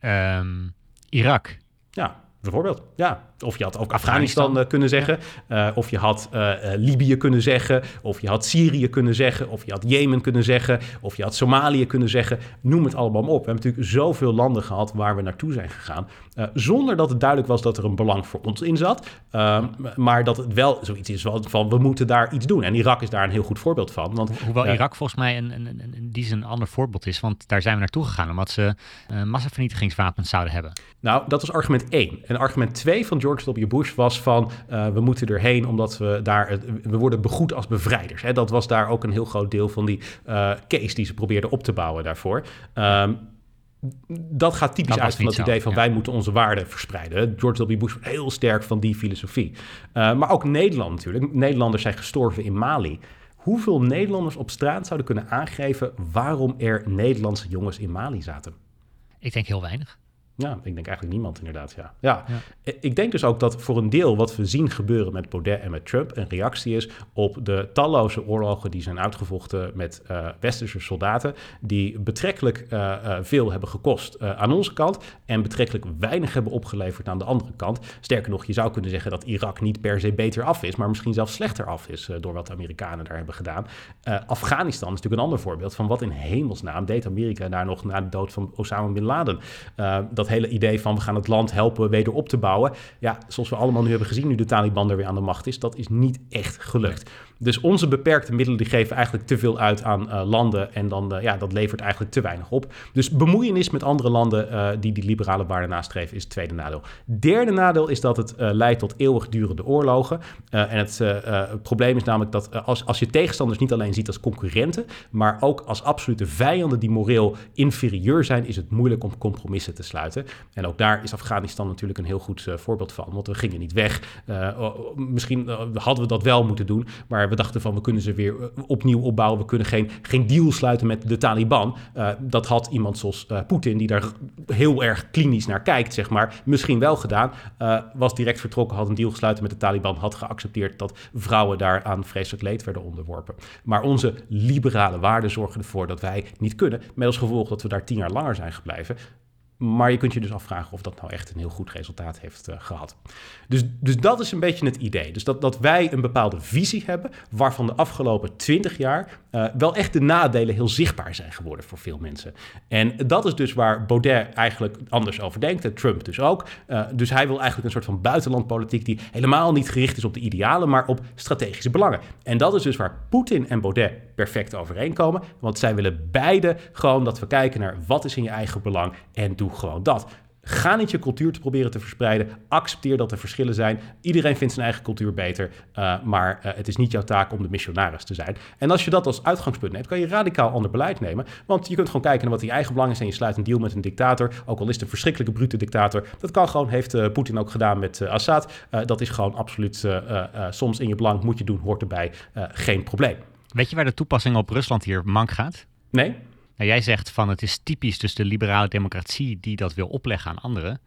Um, Irak. Ja, bijvoorbeeld. Ja, of je had ook Afghanistan, uh, kunnen zeggen. Uh, of je had uh, Libië kunnen zeggen. Of je had Syrië kunnen zeggen. Of je had Jemen kunnen zeggen. Of je had Somalië kunnen zeggen. Noem het allemaal op. We hebben natuurlijk zoveel landen gehad waar we naartoe zijn gegaan. zonder dat het duidelijk was dat er een belang voor ons in zat. Ehm, maar dat het wel zoiets is van we moeten daar iets doen. En Irak is daar een heel goed voorbeeld van. Want, Hoewel Irak volgens mij een, een, een, een, die een ander voorbeeld is. Want daar zijn we naartoe gegaan omdat ze massavernietigingswapens zouden hebben. Nou, dat was argument één. En argument 2 van George W. Bush was van we moeten erheen omdat we daar, we worden begoed als bevrijders. Hè? Dat was daar ook een heel groot deel van die case die ze probeerden op te bouwen daarvoor. Um, dat gaat typisch uit van het idee van wij moeten onze waarden verspreiden. George W. Bush was heel sterk van die filosofie. Uh, maar ook Nederland natuurlijk. Nederlanders zijn gestorven in Mali. Hoeveel Nederlanders op straat zouden kunnen aangeven waarom er Nederlandse jongens in Mali zaten? Ik denk heel weinig. Ja, ik denk eigenlijk niemand inderdaad, ja. ja. Ik denk dus ook dat voor een deel wat we zien gebeuren met Baudet en met Trump... een reactie is op de talloze oorlogen die zijn uitgevochten met uh, westerse soldaten... die betrekkelijk uh, uh, veel hebben gekost aan onze kant... en betrekkelijk weinig hebben opgeleverd aan de andere kant. Sterker nog, je zou kunnen zeggen dat Irak niet per se beter af is... maar misschien zelfs slechter af is door wat de Amerikanen daar hebben gedaan. Afghanistan is natuurlijk een ander voorbeeld van wat in hemelsnaam deed Amerika daar nog na de dood van Osama Bin Laden... dat dat hele idee van we gaan het land helpen weder op te bouwen. Ja, zoals we allemaal nu hebben gezien, nu de Taliban er weer aan de macht is, dat is niet echt gelukt. Dus onze beperkte middelen die geven eigenlijk te veel uit aan uh, landen en dan, uh, ja, dat levert eigenlijk te weinig op. Dus bemoeienis met andere landen uh, die die liberale waarden nastreven is het tweede nadeel. Derde nadeel is dat het leidt tot eeuwigdurende oorlogen. en het, het, probleem is namelijk dat als, als je tegenstanders niet alleen ziet als concurrenten, maar ook als absolute vijanden die moreel inferieur zijn, is het moeilijk om compromissen te sluiten. En ook daar is Afghanistan natuurlijk een heel goed voorbeeld van, want we gingen niet weg. misschien hadden we dat wel moeten doen, maar we dachten van we kunnen ze weer eh, opnieuw opbouwen. We kunnen geen, geen deal sluiten met de Taliban. Uh, dat had iemand zoals uh, Poetin, die daar heel erg klinisch naar kijkt, zeg maar, misschien wel gedaan. Was direct vertrokken, had een deal gesluiten met de Taliban, had geaccepteerd dat vrouwen daar aan vreselijk leed werden onderworpen. Maar onze liberale waarden zorgen ervoor dat wij niet kunnen. Met als gevolg dat we daar tien jaar langer zijn gebleven. Maar je kunt je dus afvragen of dat nou echt een heel goed resultaat heeft uh, gehad. Dus, dus dat is een beetje het idee. Dus dat, dat wij een bepaalde visie hebben, waarvan de afgelopen twintig jaar uh, wel echt de nadelen heel zichtbaar zijn geworden voor veel mensen. En dat is dus waar Baudet eigenlijk anders over denkt, en Trump dus ook. Uh, dus hij wil eigenlijk een soort van buitenlandpolitiek die helemaal niet gericht is op de idealen, maar op strategische belangen. En dat is dus waar Poetin en Baudet perfect overeenkomen, want zij willen beide gewoon dat we kijken naar wat is in je eigen belang en doe gewoon dat. Ga niet je cultuur te proberen te verspreiden. Accepteer dat er verschillen zijn. Iedereen vindt zijn eigen cultuur beter. Uh, maar uh, het is niet jouw taak om de missionaris te zijn. En als je dat als uitgangspunt neemt, kan je radicaal ander beleid nemen. Want je kunt gewoon kijken naar wat je eigen belang is. En je sluit een deal met een dictator. Ook al is het een verschrikkelijke brute dictator. Dat kan gewoon, heeft uh, Poetin ook gedaan met Assad. dat is gewoon absoluut soms in je belang. Moet je doen, hoort erbij. geen probleem. Weet je waar de toepassing op Rusland hier mank gaat? Nee. Nou, jij zegt van het is typisch dus de liberale democratie die dat wil opleggen aan anderen.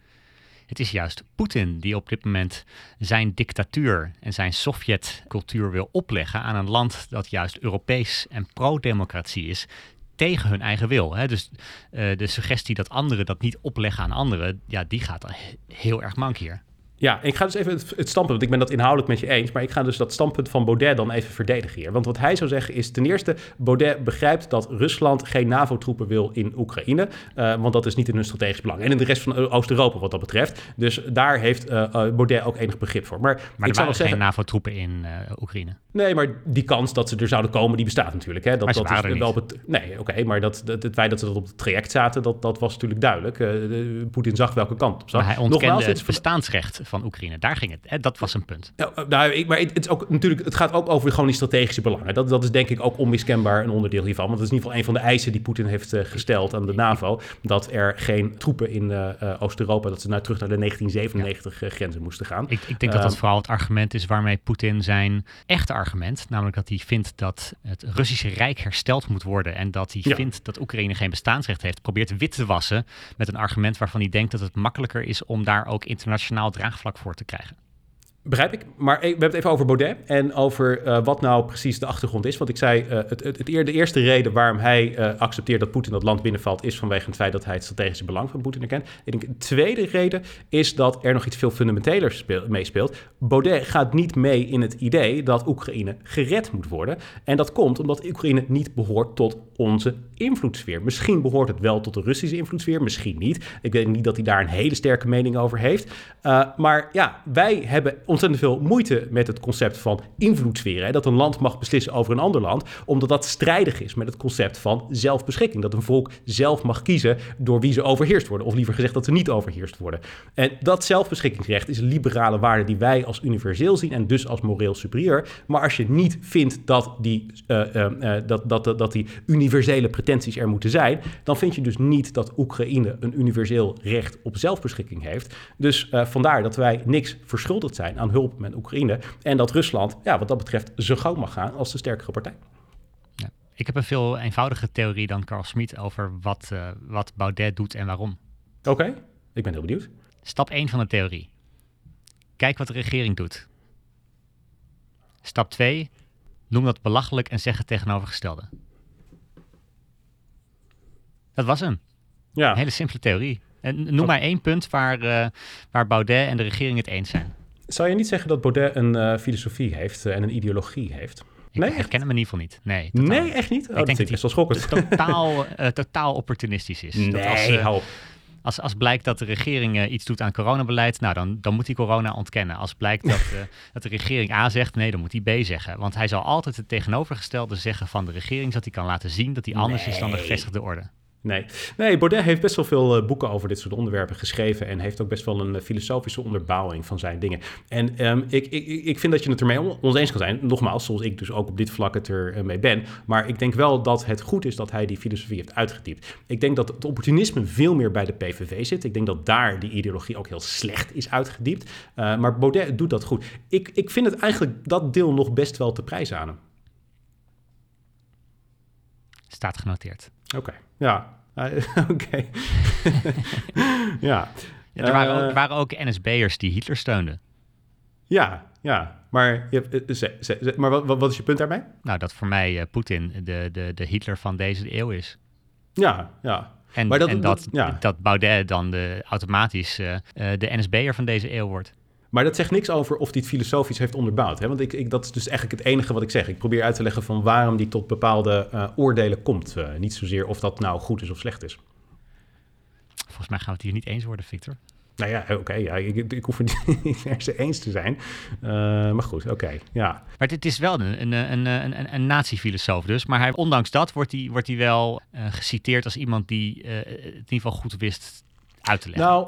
Het is juist Poetin die op dit moment zijn dictatuur en zijn Sovjet-cultuur wil opleggen aan een land dat juist Europees en pro-democratie is, tegen hun eigen wil. Hè? Dus uh, de suggestie dat anderen dat niet opleggen aan anderen, ja, die gaat heel erg mank hier. Ja, ik ga dus even het, standpunt, want ik ben dat inhoudelijk met je eens, maar ik ga dus dat standpunt van Baudet dan even verdedigen hier. Want wat hij zou zeggen is ten eerste, Baudet begrijpt dat Rusland geen NAVO-troepen wil in Oekraïne, uh, want dat is niet in hun strategisch belang. En in de rest van Oost-Europa wat dat betreft. Dus daar heeft uh, Baudet ook enig begrip voor. Maar, maar ik zou zeggen, geen NAVO-troepen in uh, Oekraïne. Nee, maar die kans dat ze er zouden komen, die bestaat natuurlijk. Hè? Dat, dat is wel Nee, oké, okay, maar dat, dat, het feit dat ze dat op het traject zaten, dat, dat was natuurlijk duidelijk. Poetin zag welke kant op zat. Maar hij ontkende Nogmaals, het bestaansrecht van Oekraïne. Daar ging het. Hè? Dat was een punt. Ja, nou, ik, maar het, is ook, natuurlijk, het gaat ook over gewoon die strategische belangen. Dat, dat is denk ik ook onmiskenbaar een onderdeel hiervan. Want het is in ieder geval een van de eisen die Poetin heeft uh, gesteld aan de NAVO. Dat er geen troepen in uh, Oost-Europa, dat ze nou terug naar de 1997 ja. grenzen moesten gaan. Ik, ik denk dat dat vooral het argument is waarmee Poetin zijn echte argument, namelijk dat hij vindt dat het Russische Rijk hersteld moet worden en dat hij ja. vindt dat Oekraïne geen bestaansrecht heeft, probeert wit te wassen met een argument waarvan hij denkt dat het makkelijker is om daar ook internationaal draagvlak voor te krijgen. Begrijp ik. Maar we hebben het even over Baudet en over uh, wat nou precies de achtergrond is. Want ik zei, uh, het, het, het, de eerste reden waarom hij uh, accepteert dat Poetin dat land binnenvalt... is vanwege het feit dat hij het strategische belang van Poetin erkent. Ik denk, de tweede reden is dat er nog iets veel fundamentelers meespeelt. Baudet gaat niet mee in het idee dat Oekraïne gered moet worden. En dat komt omdat Oekraïne niet behoort tot onze invloedssfeer. Misschien behoort het wel tot de Russische invloedssfeer, misschien niet. Ik weet niet dat hij daar een hele sterke mening over heeft. maar ja, wij hebben... ontzettend veel moeite met het concept van invloedssferen. Hè? Dat een land mag beslissen over een ander land, omdat dat strijdig is met het concept van zelfbeschikking. Dat een volk zelf mag kiezen door wie ze overheerst worden. Of liever gezegd dat ze niet overheerst worden. En dat zelfbeschikkingsrecht is een liberale waarde die wij als universeel zien en dus als moreel superieur. Maar als je niet vindt dat die, uh, uh, dat, dat, dat, dat die universele pretenties er moeten zijn, dan vind je dus niet dat Oekraïne een universeel recht op zelfbeschikking heeft. Dus vandaar dat wij niks verschuldigd zijn aan hulp met Oekraïne. En dat Rusland, ja, wat dat betreft, zo gauw mag gaan als de sterkere partij. Ja. Ik heb een veel eenvoudige theorie dan Carl Smit over wat, uh, wat Baudet doet en waarom. Oké, ik ben heel benieuwd. Stap 1 van de theorie. Kijk wat de regering doet. Stap 2. Noem dat belachelijk en zeg het tegenovergestelde. Dat was hem. Ja. Een hele simpele theorie. En noem maar één punt waar, uh, waar Baudet en de regering het eens zijn. Zou je niet zeggen dat Baudet een uh, filosofie heeft en een ideologie heeft? Nee, ik ken hem in ieder geval niet. Nee, nee echt niet? Oh, ik denk dat hij wel schokkend. Totaal, uh, totaal opportunistisch is. Nee, dat als, uh, als, als blijkt dat de regering uh, iets doet aan coronabeleid, nou dan, dan moet hij corona ontkennen. Als blijkt dat, dat de regering A zegt, nee, dan moet hij B zeggen. Want hij zal altijd het tegenovergestelde zeggen van de regering, zodat hij kan laten zien dat hij anders nee. is dan de gevestigde orde. Nee. nee, Baudet heeft best wel veel uh, boeken over dit soort onderwerpen geschreven en heeft ook best wel een uh, filosofische onderbouwing van zijn dingen. En um, ik, ik, ik vind dat je het ermee oneens kan zijn. Nogmaals, zoals ik dus ook op dit vlak het ermee ben. Maar ik denk wel dat het goed is dat hij die filosofie heeft uitgediept. Ik denk dat het opportunisme veel meer bij de PVV zit. Ik denk dat daar die ideologie ook heel slecht is uitgediept. Uh, maar Baudet doet dat goed. Ik, ik vind het eigenlijk dat deel nog best wel te prijzen aan hem. Staat genoteerd. Oké, okay. Ja. Uh, Oké. Ja. ja. Er waren ook, waren ook NSB'ers die Hitler steunden. Ja, ja. Maar, je hebt, ze, ze, maar wat, wat, is je punt daarmee? Nou, dat voor mij uh, Poetin de, de, de Hitler van deze eeuw is. Ja, ja. En, maar dat, en dat, dat, ja. dat Baudet dan de, automatisch uh, de NSB'er van deze eeuw wordt. Maar dat zegt niks over of hij het filosofisch heeft onderbouwd. Hè? Want ik, ik, dat is dus eigenlijk het enige wat ik zeg. Ik probeer uit te leggen van waarom die tot bepaalde uh, oordelen komt. Uh, niet zozeer of dat nou goed is of slecht is. Volgens mij gaan we het hier niet eens worden, Victor. Nou ja, oké. Okay, ja, ik, ik, hoef het niet eens eens te zijn. Uh, maar goed, oké. Okay, ja. Maar het is wel een, een, een, een, een nazi-filosoof dus. Maar hij, ondanks dat wordt hij, wordt hij wel geciteerd als iemand die het in ieder geval goed wist uit te leggen. Nou,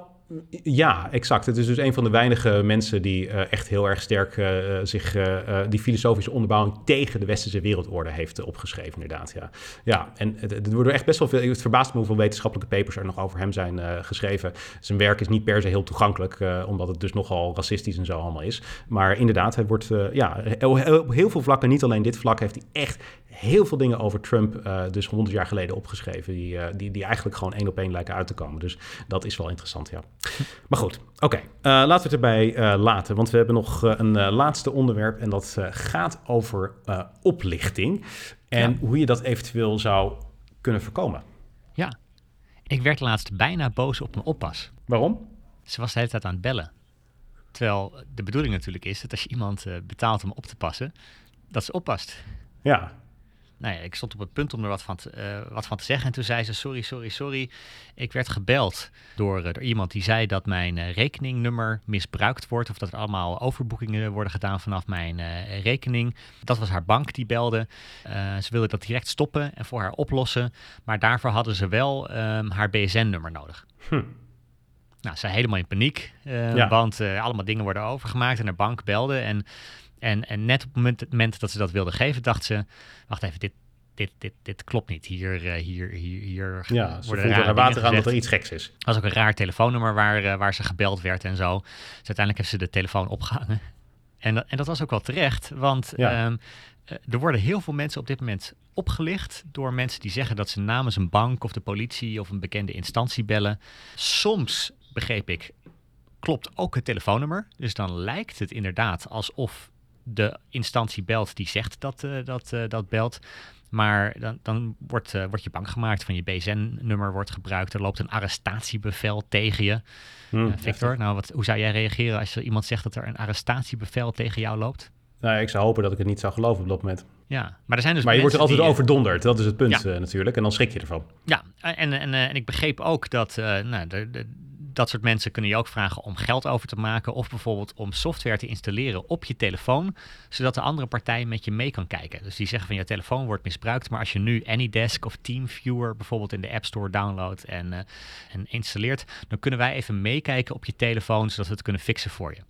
ja, exact. Het is dus een van de weinige mensen die uh, echt heel erg sterk uh, zich uh, die filosofische onderbouwing tegen de westerse wereldorde heeft opgeschreven, inderdaad. Ja, ja en er echt best wel veel. Het verbaast me hoeveel wetenschappelijke papers er nog over hem zijn geschreven. Zijn werk is niet per se heel toegankelijk, omdat het dus nogal racistisch en zo allemaal is. Maar inderdaad, hij wordt ja, op heel veel vlakken, niet alleen dit vlak, heeft hij echt heel veel dingen over Trump, dus 100 jaar geleden opgeschreven, die, die, die eigenlijk gewoon één op één lijken uit te komen. Dus dat is wel interessant, ja. Maar goed, oké. Okay. Uh, laten we het erbij laten, want we hebben nog een laatste onderwerp en dat gaat over oplichting en ja. hoe je dat eventueel zou kunnen voorkomen. Ja, ik werd laatst bijna boos op mijn oppas. Waarom? Ze was de hele tijd aan het bellen. Terwijl de bedoeling natuurlijk is dat als je iemand betaalt om op te passen, dat ze oppast. Ja, nou ja, ik stond op het punt om er wat van, te, uh, wat van te zeggen. En toen zei ze: Sorry, sorry, sorry. Ik werd gebeld door, uh, door iemand die zei dat mijn uh, rekeningnummer misbruikt wordt. Of dat er allemaal overboekingen worden gedaan vanaf mijn rekening. Dat was haar bank die belde. ze wilde dat direct stoppen en voor haar oplossen. Maar daarvoor hadden ze wel um, haar BSN-nummer nodig. Hm. Nou, ze helemaal in paniek. Ja. Want allemaal dingen worden overgemaakt en haar bank belde. En en, en net op het moment, dat ze dat wilde geven, dacht ze: wacht even, dit, dit, dit, dit klopt niet. Hier, uh, hier, hier, hier ja, voelt er water aan dat er iets geks is. Er was ook een raar telefoonnummer waar, uh, waar ze gebeld werd en zo. Dus uiteindelijk heeft ze de telefoon opgehangen. En, dat, en dat was ook wel terecht, want ja. um, uh, er worden heel veel mensen op dit moment opgelicht door mensen die zeggen dat ze namens een bank of de politie of een bekende instantie bellen. Soms, begreep ik, klopt ook het telefoonnummer. Dus dan lijkt het inderdaad alsof de instantie belt die zegt dat uh, dat, uh, dat belt. Maar dan, dan wordt, uh, wordt je bang gemaakt van je BSN-nummer wordt gebruikt. Er loopt een arrestatiebevel tegen je. Hmm, Victor, nou, wat, hoe zou jij reageren als iemand zegt dat er een arrestatiebevel tegen jou loopt? Nou, ik zou hopen dat ik het niet zou geloven op dat moment. Ja, maar er zijn dus. Maar je wordt er altijd die, overdonderd, dat is het punt ja. natuurlijk. En dan schrik je ervan. Ja, en, en, en ik begreep ook dat nou, de, de, dat soort mensen kunnen je ook vragen om geld over te maken of bijvoorbeeld om software te installeren op je telefoon, zodat de andere partij met je mee kan kijken. Dus die zeggen van je telefoon wordt misbruikt, maar als je nu AnyDesk of TeamViewer bijvoorbeeld in de App Store downloadt en, uh, en installeert, dan kunnen wij even meekijken op je telefoon, zodat we het kunnen fixen voor je.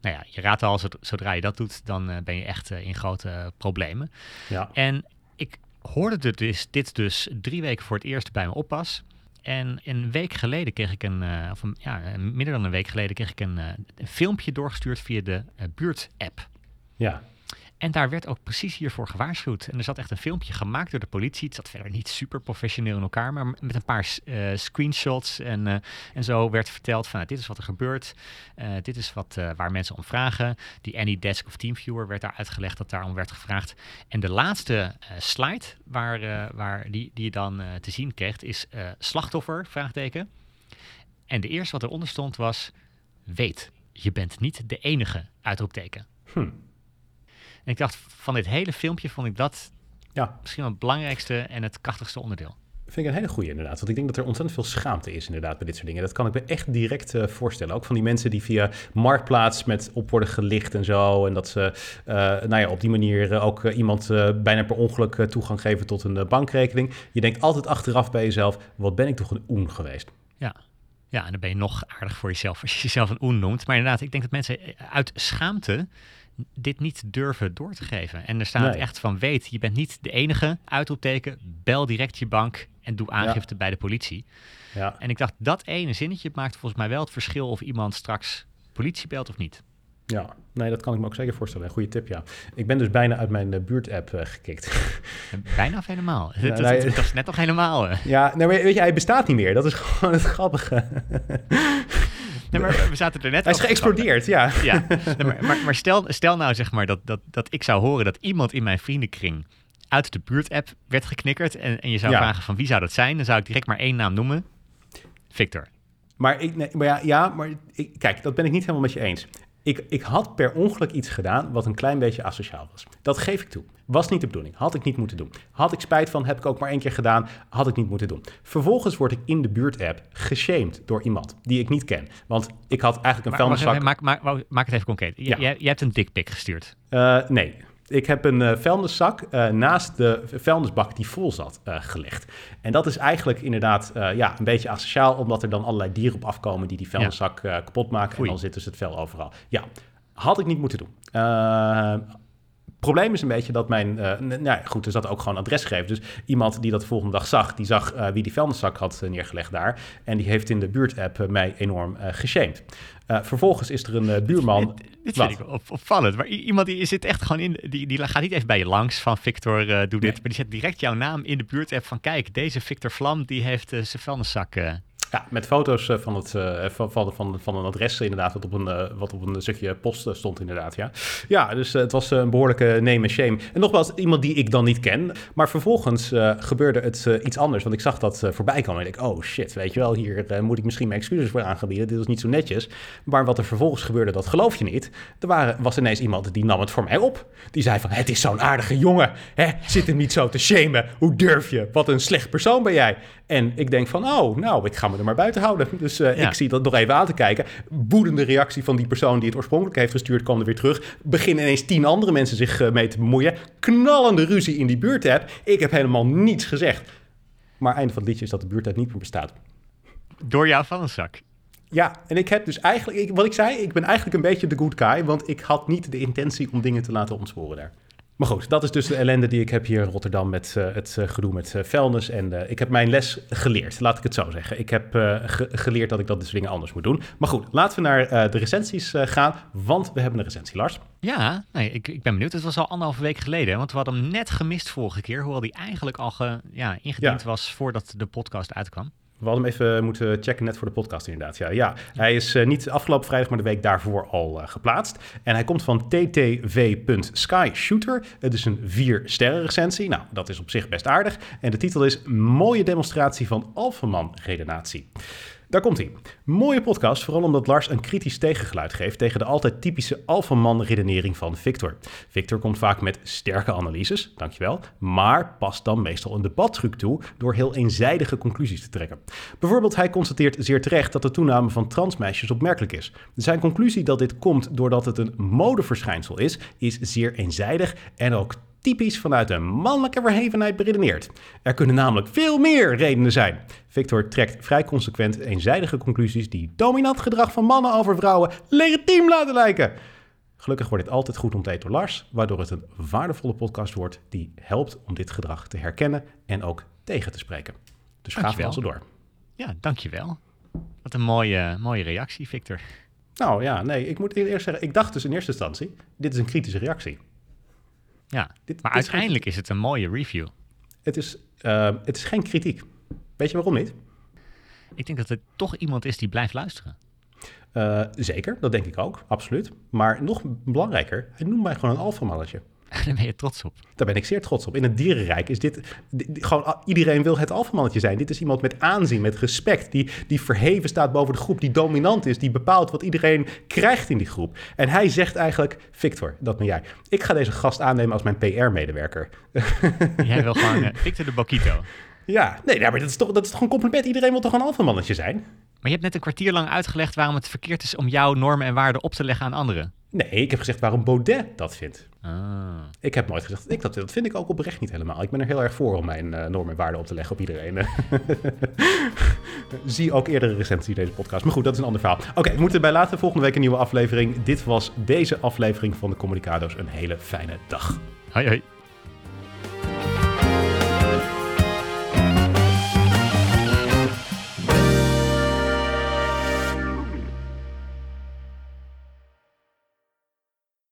Nou ja, je raadt al, zodra je dat doet, dan uh, ben je echt uh, in grote problemen. Ja. En ik hoorde dit dus, dit dus drie weken voor het eerst bij mijn oppas. En een week geleden kreeg ik een, uh, of een, ja, minder dan een week geleden kreeg ik een, een filmpje doorgestuurd via de buurt-app. Ja. En daar werd ook precies hiervoor gewaarschuwd. En er zat echt een filmpje gemaakt door de politie. Het zat verder niet super professioneel in elkaar, maar met een paar uh, screenshots en, uh, en zo werd verteld van nou, dit is wat er gebeurt. Uh, dit is wat, waar mensen om vragen. Die AnyDesk of TeamViewer werd daar uitgelegd dat daarom werd gevraagd. En de laatste slide waar, waar die, die je dan te zien kreeg is slachtoffer, vraagteken. En de eerste wat eronder stond was, weet, je bent niet de enige, uitroepteken. Hm. En ik dacht, van dit hele filmpje vond ik dat ja. misschien wel het belangrijkste en het krachtigste onderdeel. Vind ik een hele goede inderdaad. Want ik denk dat er ontzettend veel schaamte is inderdaad bij dit soort dingen. Dat kan ik me echt direct uh, voorstellen. Ook van die mensen die via Marktplaats met op worden gelicht en zo. En dat ze uh, nou ja, op die manier uh, ook iemand bijna per ongeluk toegang geven tot een bankrekening. Je denkt altijd achteraf bij jezelf, wat ben ik toch een oen geweest. Ja. Ja, en dan ben je nog aardig voor jezelf als je jezelf een oen noemt. Maar inderdaad, ik denk dat mensen uit schaamte dit niet durven door te geven. En er staat Nee. echt van, weet, je bent niet de enige, uitroepteken, bel direct je bank en doe aangifte bij de politie. Ja. En ik dacht, dat ene zinnetje maakt volgens mij wel het verschil of iemand straks politie belt of niet. Ja, nee, dat kan ik me ook zeker voorstellen. Goede tip, ja. Ik ben dus bijna uit mijn uh, buurt-app uh, gekikt. Bijna of helemaal. Dat, nee. dat, dat is net nog helemaal. eh. ja, nee, maar weet je, hij bestaat niet meer. Dat is gewoon het grappige. Nee, maar we zaten er net hij is geëxplodeerd, ja. Ja, nee, maar, maar, maar stel, stel nou zeg maar dat, dat, dat ik zou horen dat iemand in mijn vriendenkring uit de buurt-app werd geknikkerd en, en je zou Ja. vragen van wie zou dat zijn, dan zou ik direct maar één naam noemen. Victor. Maar, ik, nee, maar ja, ja, maar ik, kijk, dat ben ik niet helemaal met je eens. Ik, ik had per ongeluk iets gedaan wat een klein beetje asociaal was. Dat geef ik toe. Was niet de bedoeling. Had ik niet moeten doen. Had ik spijt van, heb ik ook maar één keer gedaan. Had ik niet moeten doen. Vervolgens word ik in de buurt-app geshamed door iemand die ik niet ken. Want ik had eigenlijk een vuilniszak... maak, maak, maak, maak het even concreet. J- Ja. Jij, jij hebt een dikpik gestuurd. Eh, nee. Ik heb een eh, vuilniszak eh, naast de vuilnisbak die vol zat eh, gelegd. En dat is eigenlijk inderdaad ja, een beetje asociaal, omdat er dan allerlei dieren op afkomen die die vuilniszak kapot maken. En dan zit dus het vel overal. Ja, had ik niet moeten doen. Probleem is een beetje dat mijn... eh, nou ja, goed, er zat ook gewoon adresgegevens. Dus iemand die dat de volgende dag zag, die zag eh, wie die vuilniszak had eh, neergelegd daar. En die heeft in de buurt-app mij enorm geshamed. Vervolgens is er een buurman... Dit, dit vind ik op, opvallend. Maar iemand die zit echt gewoon in, die, die gaat niet even bij je langs van Victor, eh, doe dit. Maar die zet direct jouw naam in de buurt-app van kijk, deze Victor Vlam, die heeft zijn vuilniszak. Eh, Ja, met foto's eh, van, het, eh, van, van, van, van een adres inderdaad, wat op een, eh, wat op een stukje post eh, stond inderdaad, ja. Ja, dus eh, het was eh, een behoorlijke name en shame. En nogmaals, iemand die ik dan niet ken. Maar vervolgens eh, gebeurde het eh, iets anders, want ik zag dat eh, voorbij komen. En ik oh shit, weet je wel, hier eh, moet ik misschien mijn excuses voor aangebieden. Dit is niet zo netjes. Maar wat er vervolgens gebeurde, dat geloof je niet. Er waren, was ineens iemand die nam het voor mij op. Die zei van, het is zo'n aardige jongen. Hè? Zit hem niet zo te shamen. Hoe durf je? Wat een slecht persoon ben jij. En ik denk van, oh, nou, ik ga me er maar buiten houden. Dus eh, Ja. ik zie dat nog even aan te kijken. Boedende reactie van die persoon die het oorspronkelijk heeft gestuurd, kwam er weer terug. Beginnen ineens tien andere mensen zich eh, mee te bemoeien. Knallende ruzie in die buurtapp. Ik heb helemaal niets gezegd. Maar einde van het liedje is dat de buurtapp niet meer bestaat. door jouw vuilniszak. Ja, en ik heb dus eigenlijk, ik, wat ik zei, ik ben eigenlijk een beetje de good guy, want ik had niet de intentie om dingen te laten ontsporen daar. Maar goed, dat is dus de ellende die ik heb hier in Rotterdam met eh, het eh, gedoe met eh, vuilnis. En ik heb mijn les geleerd, laat ik het zo zeggen. Ik heb ge- geleerd dat ik dat dus dingen anders moet doen. Maar goed, laten we naar de recensies gaan, want we hebben een recensie, Lars. Ja, nee, ik, ik ben benieuwd. Het was al anderhalve week geleden, want we hadden hem net gemist vorige keer, hoewel die eigenlijk al ge, ja, ingediend Ja. was voordat de podcast uitkwam. We hadden hem even moeten checken net voor de podcast inderdaad. Ja, ja. hij is eh, niet afgelopen vrijdag, maar de week daarvoor al eh, geplaatst. En hij komt van ttv.skyshooter. Het is een vier sterren recensie. Nou, dat is op zich best aardig. En de titel is Mooie demonstratie van Alphaman redenatie. Daar komt hij. Mooie podcast, vooral omdat Lars een kritisch tegengeluid geeft tegen de altijd typische alfaman redenering van Victor. Victor komt vaak met sterke analyses, dankjewel, maar past dan meestal een debattruc toe door heel eenzijdige conclusies te trekken. Bijvoorbeeld, hij constateert zeer terecht dat de toename van transmeisjes opmerkelijk is. Zijn conclusie dat dit komt doordat het een modeverschijnsel is, is zeer eenzijdig en ook typisch vanuit een mannelijke verhevenheid beredeneerd. Er kunnen namelijk veel meer redenen zijn. Victor trekt vrij consequent eenzijdige conclusies die dominant gedrag van mannen over vrouwen legitiem laten lijken. Gelukkig wordt dit altijd goed ontdekt door Lars, waardoor het een waardevolle podcast wordt die helpt om dit gedrag te herkennen en ook tegen te spreken. Dus ga vooral zo door. Ja, dankjewel. Wat een mooie, mooie reactie, Victor. Nou ja, nee, ik moet eerst zeggen, ik dacht dus in eerste instantie, dit is een kritische reactie. Ja, Dit- maar dit is uiteindelijk is het een mooie review. Het is, eh, het is geen kritiek. Weet je waarom niet? Ik denk dat er toch iemand is die blijft luisteren. Eh, zeker, dat denk ik ook, absoluut. Maar nog belangrijker, hij noemt mij gewoon een alfamannetje. Daar ben je trots op. Daar ben ik zeer trots op. In het dierenrijk is dit, di- di- gewoon iedereen wil het alfamannetje zijn. Dit is iemand met aanzien, met respect, die, die verheven staat boven de groep, die dominant is, die bepaalt wat iedereen krijgt in die groep. En hij zegt eigenlijk, Victor, dat ben jij. Ik ga deze gast aannemen als mijn PR-medewerker. Jij wil gewoon eh, Victor de Boquito. Ja, nee, nee, maar dat is, toch, dat is toch een compliment. Iedereen wil toch een alfamannetje zijn? Maar je hebt net een kwartier lang uitgelegd waarom het verkeerd is om jouw normen en waarden op te leggen aan anderen. Nee, ik heb gezegd waarom Baudet dat vindt. Ah. Ik heb nooit gezegd dat ik dat Dat vind ik ook oprecht niet helemaal. Ik ben er heel erg voor om mijn eh, normen en waarden op te leggen op iedereen. Zie ook eerdere recensie deze podcast. Maar goed, dat is een ander verhaal. Oké, we moeten erbij laten. Volgende week een nieuwe aflevering. Dit was deze aflevering van de Communicado's. Een hele fijne dag. Hoi hoi.